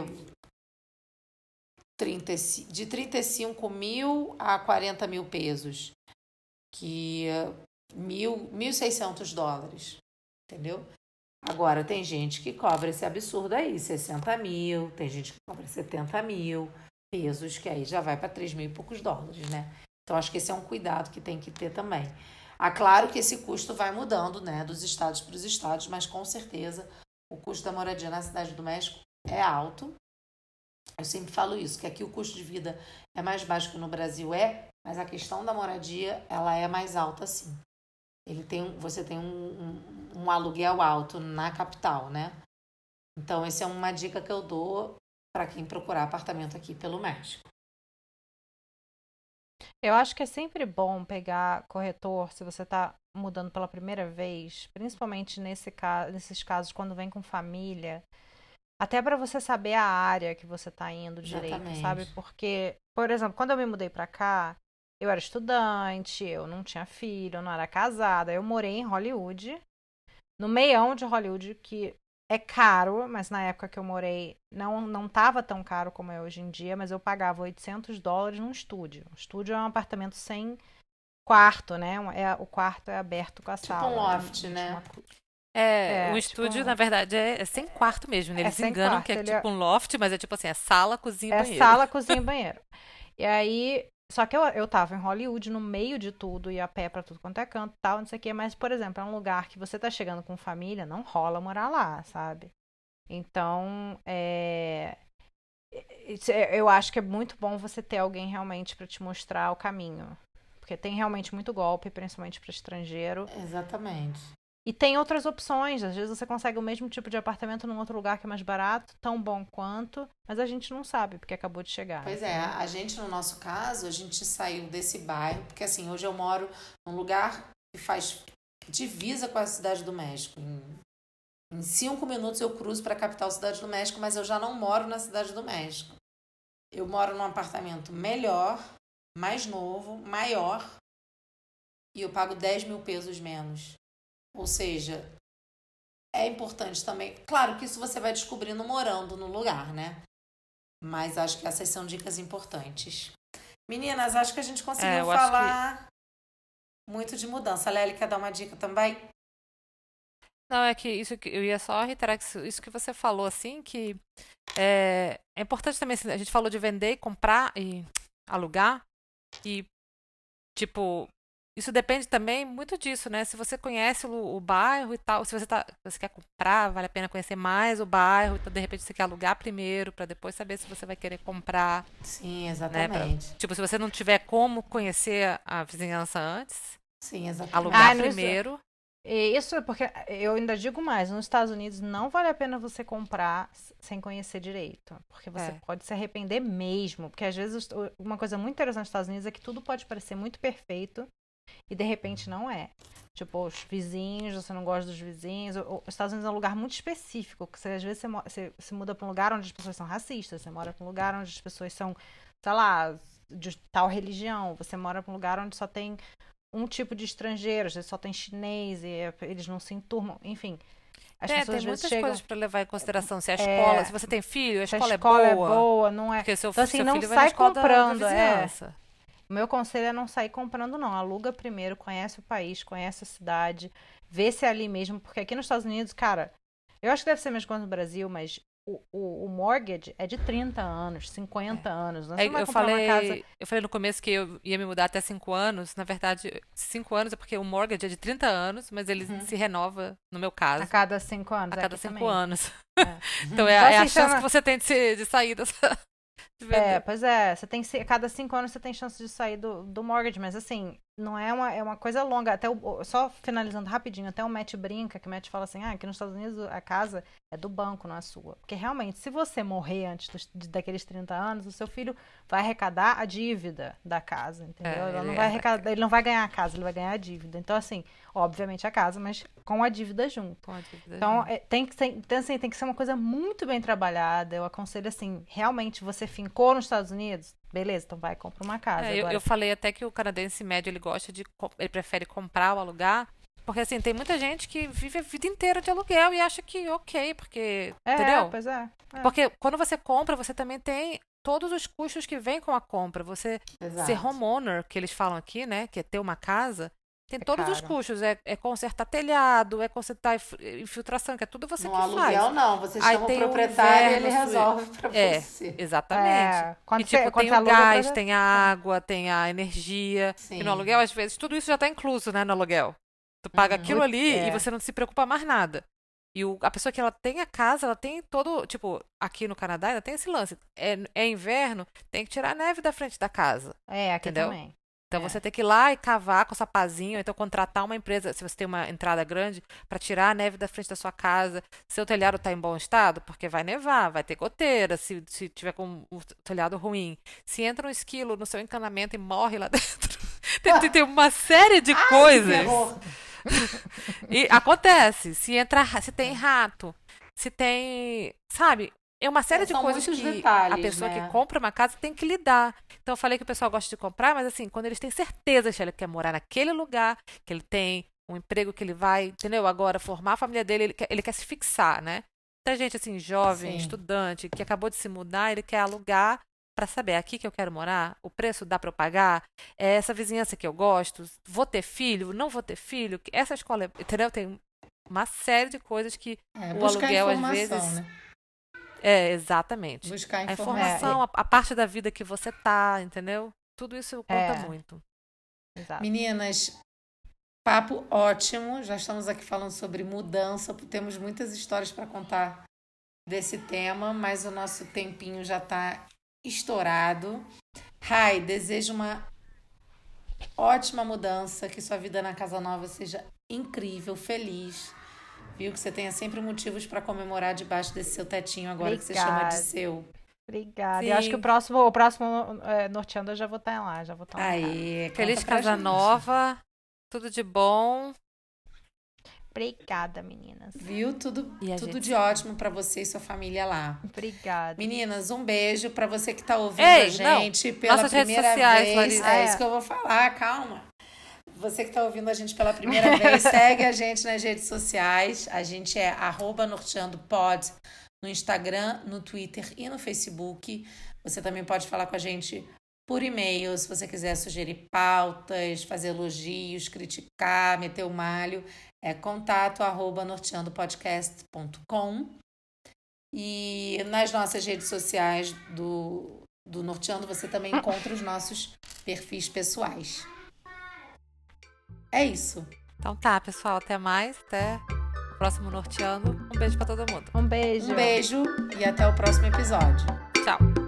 Speaker 1: 30, de 35 mil a 40 mil pesos, que mil, 1.600 dólares, entendeu? Agora, tem gente que cobra esse absurdo aí, 60 mil, tem gente que cobra 70 mil pesos, que aí já vai para 3 mil e poucos dólares, né? Então, acho que esse é um cuidado que tem que ter também. Ah, claro que esse custo vai mudando, né, dos estados para os estados, mas com certeza o custo da moradia na cidade do México é alto. Eu sempre falo isso, que aqui o custo de vida é mais baixo que no Brasil é, mas a questão da moradia ela é mais alta sim. Ele tem, você tem um, um, um aluguel alto na capital, né? Então, essa é uma dica que eu dou para quem procurar apartamento aqui pelo México.
Speaker 3: Eu acho que é sempre bom pegar corretor se você está mudando pela primeira vez, principalmente nesse caso, nesses casos quando vem com família, até para você saber a área que você está indo direito, Exatamente. sabe? Porque, por exemplo, quando eu me mudei para cá, eu era estudante, eu não tinha filho, eu não era casada, eu morei em Hollywood, no meião de Hollywood, que é caro, mas na época que eu morei não não tava tão caro como é hoje em dia, mas eu pagava 800 dólares num estúdio. O estúdio é um apartamento sem quarto, né? É, o quarto é aberto com a
Speaker 1: tipo
Speaker 3: sala.
Speaker 1: um loft, né?
Speaker 2: É,
Speaker 3: É,
Speaker 2: o
Speaker 3: tipo
Speaker 2: estúdio,
Speaker 3: um-
Speaker 2: na verdade, é, é sem quarto mesmo. né?
Speaker 3: É
Speaker 2: Eles
Speaker 3: sem
Speaker 2: enganam
Speaker 3: quarto,
Speaker 2: que é
Speaker 3: ele é-
Speaker 2: tipo um loft, mas é tipo assim, é sala, cozinha e
Speaker 3: É
Speaker 2: banheiro.
Speaker 3: sala, cozinha e <laughs> banheiro. E aí, só que eu, eu tava em Hollywood, no meio de tudo, e a pé pra tudo quanto é canto e tal, não sei o quê. Mas, por exemplo, é um lugar que você tá chegando com família, não rola morar lá, sabe? Então, é... é- Eu acho que é muito bom você ter alguém realmente pra te mostrar o caminho. Porque tem realmente muito golpe, principalmente para estrangeiro.
Speaker 1: Exatamente.
Speaker 3: E tem outras opções. Às vezes você consegue o mesmo tipo de apartamento num outro lugar que é mais barato, tão bom quanto, mas a gente não sabe porque acabou de chegar.
Speaker 1: Pois é, a gente, no nosso caso, a gente saiu desse bairro, porque assim, hoje eu moro num lugar que faz divisa com a Cidade do México. Em, em cinco minutos eu cruzo para a capital Cidade do México, mas eu já não moro na Cidade do México. Eu moro num apartamento melhor, mais novo, maior, e eu pago 10 mil pesos menos. Ou seja, é importante também. Claro que isso você vai descobrindo morando no lugar, né? Mas acho que essas são dicas importantes. Meninas, acho que a gente conseguiu
Speaker 2: É,
Speaker 1: falar muito de mudança. Lely quer dar uma dica também?
Speaker 2: Não, é que isso que eu ia só reiterar que isso, que você falou, assim, que é, é importante também, assim, a gente falou de vender e comprar e alugar, e, tipo, isso depende também muito disso, né? Se você conhece o, o bairro e tal, se você, tá, você quer comprar, vale a pena conhecer mais o bairro, então de repente você quer alugar primeiro, para depois saber se você vai querer comprar,
Speaker 1: Sim,
Speaker 2: né? pra-
Speaker 1: exatamente.
Speaker 2: tipo, se você não tiver como conhecer a, vizinhança antes,
Speaker 1: Sim, exatamente.
Speaker 2: alugar
Speaker 3: Ah,
Speaker 2: primeiro.
Speaker 3: E isso é porque eu ainda digo mais, nos Estados Unidos não vale a pena você comprar sem conhecer direito, porque você
Speaker 2: É.
Speaker 3: pode se arrepender mesmo, porque às vezes uma coisa muito interessante nos Estados Unidos é que tudo pode parecer muito perfeito e de repente não é. Tipo, os vizinhos, você não gosta dos vizinhos. Os Estados Unidos é um lugar muito específico, que você, às vezes você, você se muda para um lugar onde as pessoas são racistas, você mora para um lugar onde as pessoas são, sei lá, de tal religião, você mora para um lugar onde só tem um tipo de estrangeiro, às vezes só tem chinês e é- eles não se enturmam, enfim. As
Speaker 2: é,
Speaker 3: pessoas
Speaker 2: tem muitas
Speaker 3: chegam,
Speaker 2: coisas para levar em consideração. Se a
Speaker 3: É.
Speaker 2: escola, se você tem filho, a
Speaker 3: se a
Speaker 2: escola,
Speaker 3: escola
Speaker 2: é boa.
Speaker 3: não é.
Speaker 2: Porque seu,
Speaker 3: Então, assim,
Speaker 2: seu
Speaker 3: não sai
Speaker 2: escola da-
Speaker 3: comprando,
Speaker 2: da,
Speaker 3: é. O meu conselho é não sair comprando, não. Aluga primeiro, conhece o país, conhece a cidade, vê se é ali mesmo, porque aqui nos Estados Unidos, cara, eu acho que deve ser mais quanto no Brasil, mas o, o, o mortgage é de 30 anos, 50 anos. Não, você
Speaker 2: É, eu falei,
Speaker 3: uma casa.
Speaker 2: eu falei no começo que eu ia me mudar até 5 anos. Na verdade, 5 anos é porque o mortgage é de 30 anos, mas ele
Speaker 1: Uhum.
Speaker 2: se renova, no meu caso,
Speaker 3: A cada 5 anos.
Speaker 2: a cada
Speaker 3: aqui
Speaker 2: 5
Speaker 3: também.
Speaker 2: anos.
Speaker 3: É. <laughs>
Speaker 2: Então é,
Speaker 3: Então,
Speaker 2: é a
Speaker 3: assim,
Speaker 2: chance
Speaker 3: chama-
Speaker 2: que você tem de, se- de sair dessa.
Speaker 3: É, pois é, você tem a cada cinco anos você tem chance de sair do, do mortgage, mas assim, não é uma, é uma coisa longa. Até o, só finalizando rapidinho, até o Matt brinca, que o Matt fala assim, ah, aqui nos Estados Unidos a casa é do banco, não é sua. Porque realmente, se você morrer antes dos, daqueles 30 anos, o seu filho vai arrecadar a dívida da casa, entendeu?
Speaker 2: É,
Speaker 3: Ela não
Speaker 2: ele
Speaker 3: vai
Speaker 2: é-
Speaker 3: arrecadar, ele não vai ganhar a casa, ele vai ganhar a dívida. Então, assim, obviamente a casa, mas com a dívida junto.
Speaker 2: Com a dívida
Speaker 3: Então,
Speaker 2: junto.
Speaker 3: é, tem que ser, então, assim, tem que ser uma coisa muito bem trabalhada. Eu aconselho assim, realmente você fincou nos Estados Unidos, beleza, então vai e compra uma casa.
Speaker 2: É, eu,
Speaker 3: Agora,
Speaker 2: eu falei até que o canadense médio ele gosta de. Ele prefere comprar ou alugar. Porque assim, tem muita gente que vive a vida inteira de aluguel e acha que ok, porque.
Speaker 3: é,
Speaker 2: entendeu?
Speaker 3: pois é. é.
Speaker 2: Porque quando você compra, você também tem todos os custos que vêm com a compra. Você
Speaker 1: Exato.
Speaker 2: ser homeowner, que eles falam aqui, né? Que é ter uma casa, tem
Speaker 3: É
Speaker 2: todos os
Speaker 3: caro.
Speaker 2: custos. É, é consertar telhado, é consertar inf- infiltração, que é tudo você
Speaker 1: No
Speaker 2: que
Speaker 1: aluguel,
Speaker 2: faz.
Speaker 1: não. Você
Speaker 2: Aí
Speaker 1: chama o
Speaker 2: tem o
Speaker 1: proprietário e ele resolve pra
Speaker 2: É.
Speaker 1: você.
Speaker 2: Exatamente.
Speaker 3: É, quando
Speaker 2: e
Speaker 3: você,
Speaker 2: tipo,
Speaker 3: quando
Speaker 2: tem
Speaker 3: você
Speaker 2: o gás,
Speaker 3: exemplo,
Speaker 2: tem a água, tem a energia.
Speaker 1: Sim.
Speaker 2: E no aluguel, às vezes, tudo isso já está incluso, né, no aluguel. Tu paga
Speaker 1: Uhum.
Speaker 2: aquilo ali
Speaker 3: É.
Speaker 2: e você não se preocupa mais nada. E o- a pessoa que ela tem a casa, ela tem todo. Tipo, aqui no Canadá, ela tem esse lance. É, é inverno, tem que tirar a neve da frente da casa.
Speaker 3: É, aqui
Speaker 2: Entendeu?
Speaker 3: também.
Speaker 2: Então
Speaker 3: É.
Speaker 2: você tem que ir lá e cavar com sapazinho, ou então contratar uma empresa, se você tem uma entrada grande, para tirar a neve da frente da sua casa. Seu telhado está em bom estado, porque vai nevar, vai ter goteira, se, se tiver com o telhado ruim. Se entra um esquilo no seu encanamento e morre lá <laughs> dentro. Tem, tem- tem uma série de
Speaker 1: Que
Speaker 2: coisas. <laughs> E acontece. Se entra, ra- se tem rato, se tem, sabe? É uma série
Speaker 1: É,
Speaker 2: de coisas que a
Speaker 1: detalhes,
Speaker 2: pessoa
Speaker 1: né?
Speaker 2: que compra uma casa tem que lidar. Então eu falei que o pessoal gosta de comprar, mas assim, quando eles têm certeza que ele quer morar naquele lugar, que ele tem um emprego que ele vai, entendeu? Agora formar a família dele, ele quer, ele quer se fixar, né? Muita gente assim, jovem,
Speaker 1: Sim.
Speaker 2: estudante, que acabou de se mudar, ele quer alugar para saber é aqui que eu quero morar, o preço dá para eu pagar, é essa vizinhança que eu gosto, vou ter filho, não vou ter filho, essa escola, é- entendeu? Tem uma série de coisas que
Speaker 1: É,
Speaker 2: o aluguel, às vezes,
Speaker 1: né?
Speaker 2: É exatamente.
Speaker 1: Buscar
Speaker 2: A
Speaker 1: informação.
Speaker 2: informação, a, a parte da vida que você tá, entendeu? Tudo isso conta
Speaker 3: É.
Speaker 2: muito.
Speaker 3: Exato.
Speaker 1: Meninas, papo ótimo. Já estamos aqui falando sobre mudança. Temos muitas histórias para contar desse tema, mas o nosso tempinho já está estourado. Rai, desejo uma ótima mudança, que sua vida na casa nova seja incrível, feliz. Viu que você tenha sempre motivos para comemorar debaixo desse seu tetinho agora que você chama de
Speaker 3: Obrigada.
Speaker 1: seu.
Speaker 3: Obrigada. Eu acho que o
Speaker 2: Sim.
Speaker 3: próximo, o próximo é, norteando eu já vou estar lá, já vou estar lá.
Speaker 1: Conta
Speaker 2: Feliz casa nova, tudo de bom.
Speaker 3: Obrigada, meninas.
Speaker 1: Viu? Tudo,
Speaker 2: E
Speaker 1: tudo de ótimo para você e sua família lá.
Speaker 3: Obrigada.
Speaker 1: Meninas, um beijo para você que tá ouvindo
Speaker 2: Ei,
Speaker 1: a gente pela
Speaker 2: Nossas redes
Speaker 1: primeira
Speaker 2: sociais,
Speaker 1: vez.
Speaker 2: Larissa.
Speaker 1: É
Speaker 3: É.
Speaker 1: isso que eu vou falar, calma. Você que tá ouvindo a gente pela primeira vez, <laughs> segue a gente nas redes sociais. A gente é arroba norteandopod no Instagram, no Twitter e no Facebook. Você também pode falar com a gente por e-mail, se você quiser sugerir pautas, fazer elogios, criticar, meter o malho. É contato arroba norteandopodcast.com. E nas nossas redes sociais do, do Norteando, você também encontra os nossos perfis pessoais. É isso.
Speaker 2: Então tá, pessoal, até mais, até o próximo Norteando. Um beijo pra todo mundo.
Speaker 3: Um beijo.
Speaker 1: Um beijo e até o próximo episódio.
Speaker 2: Tchau.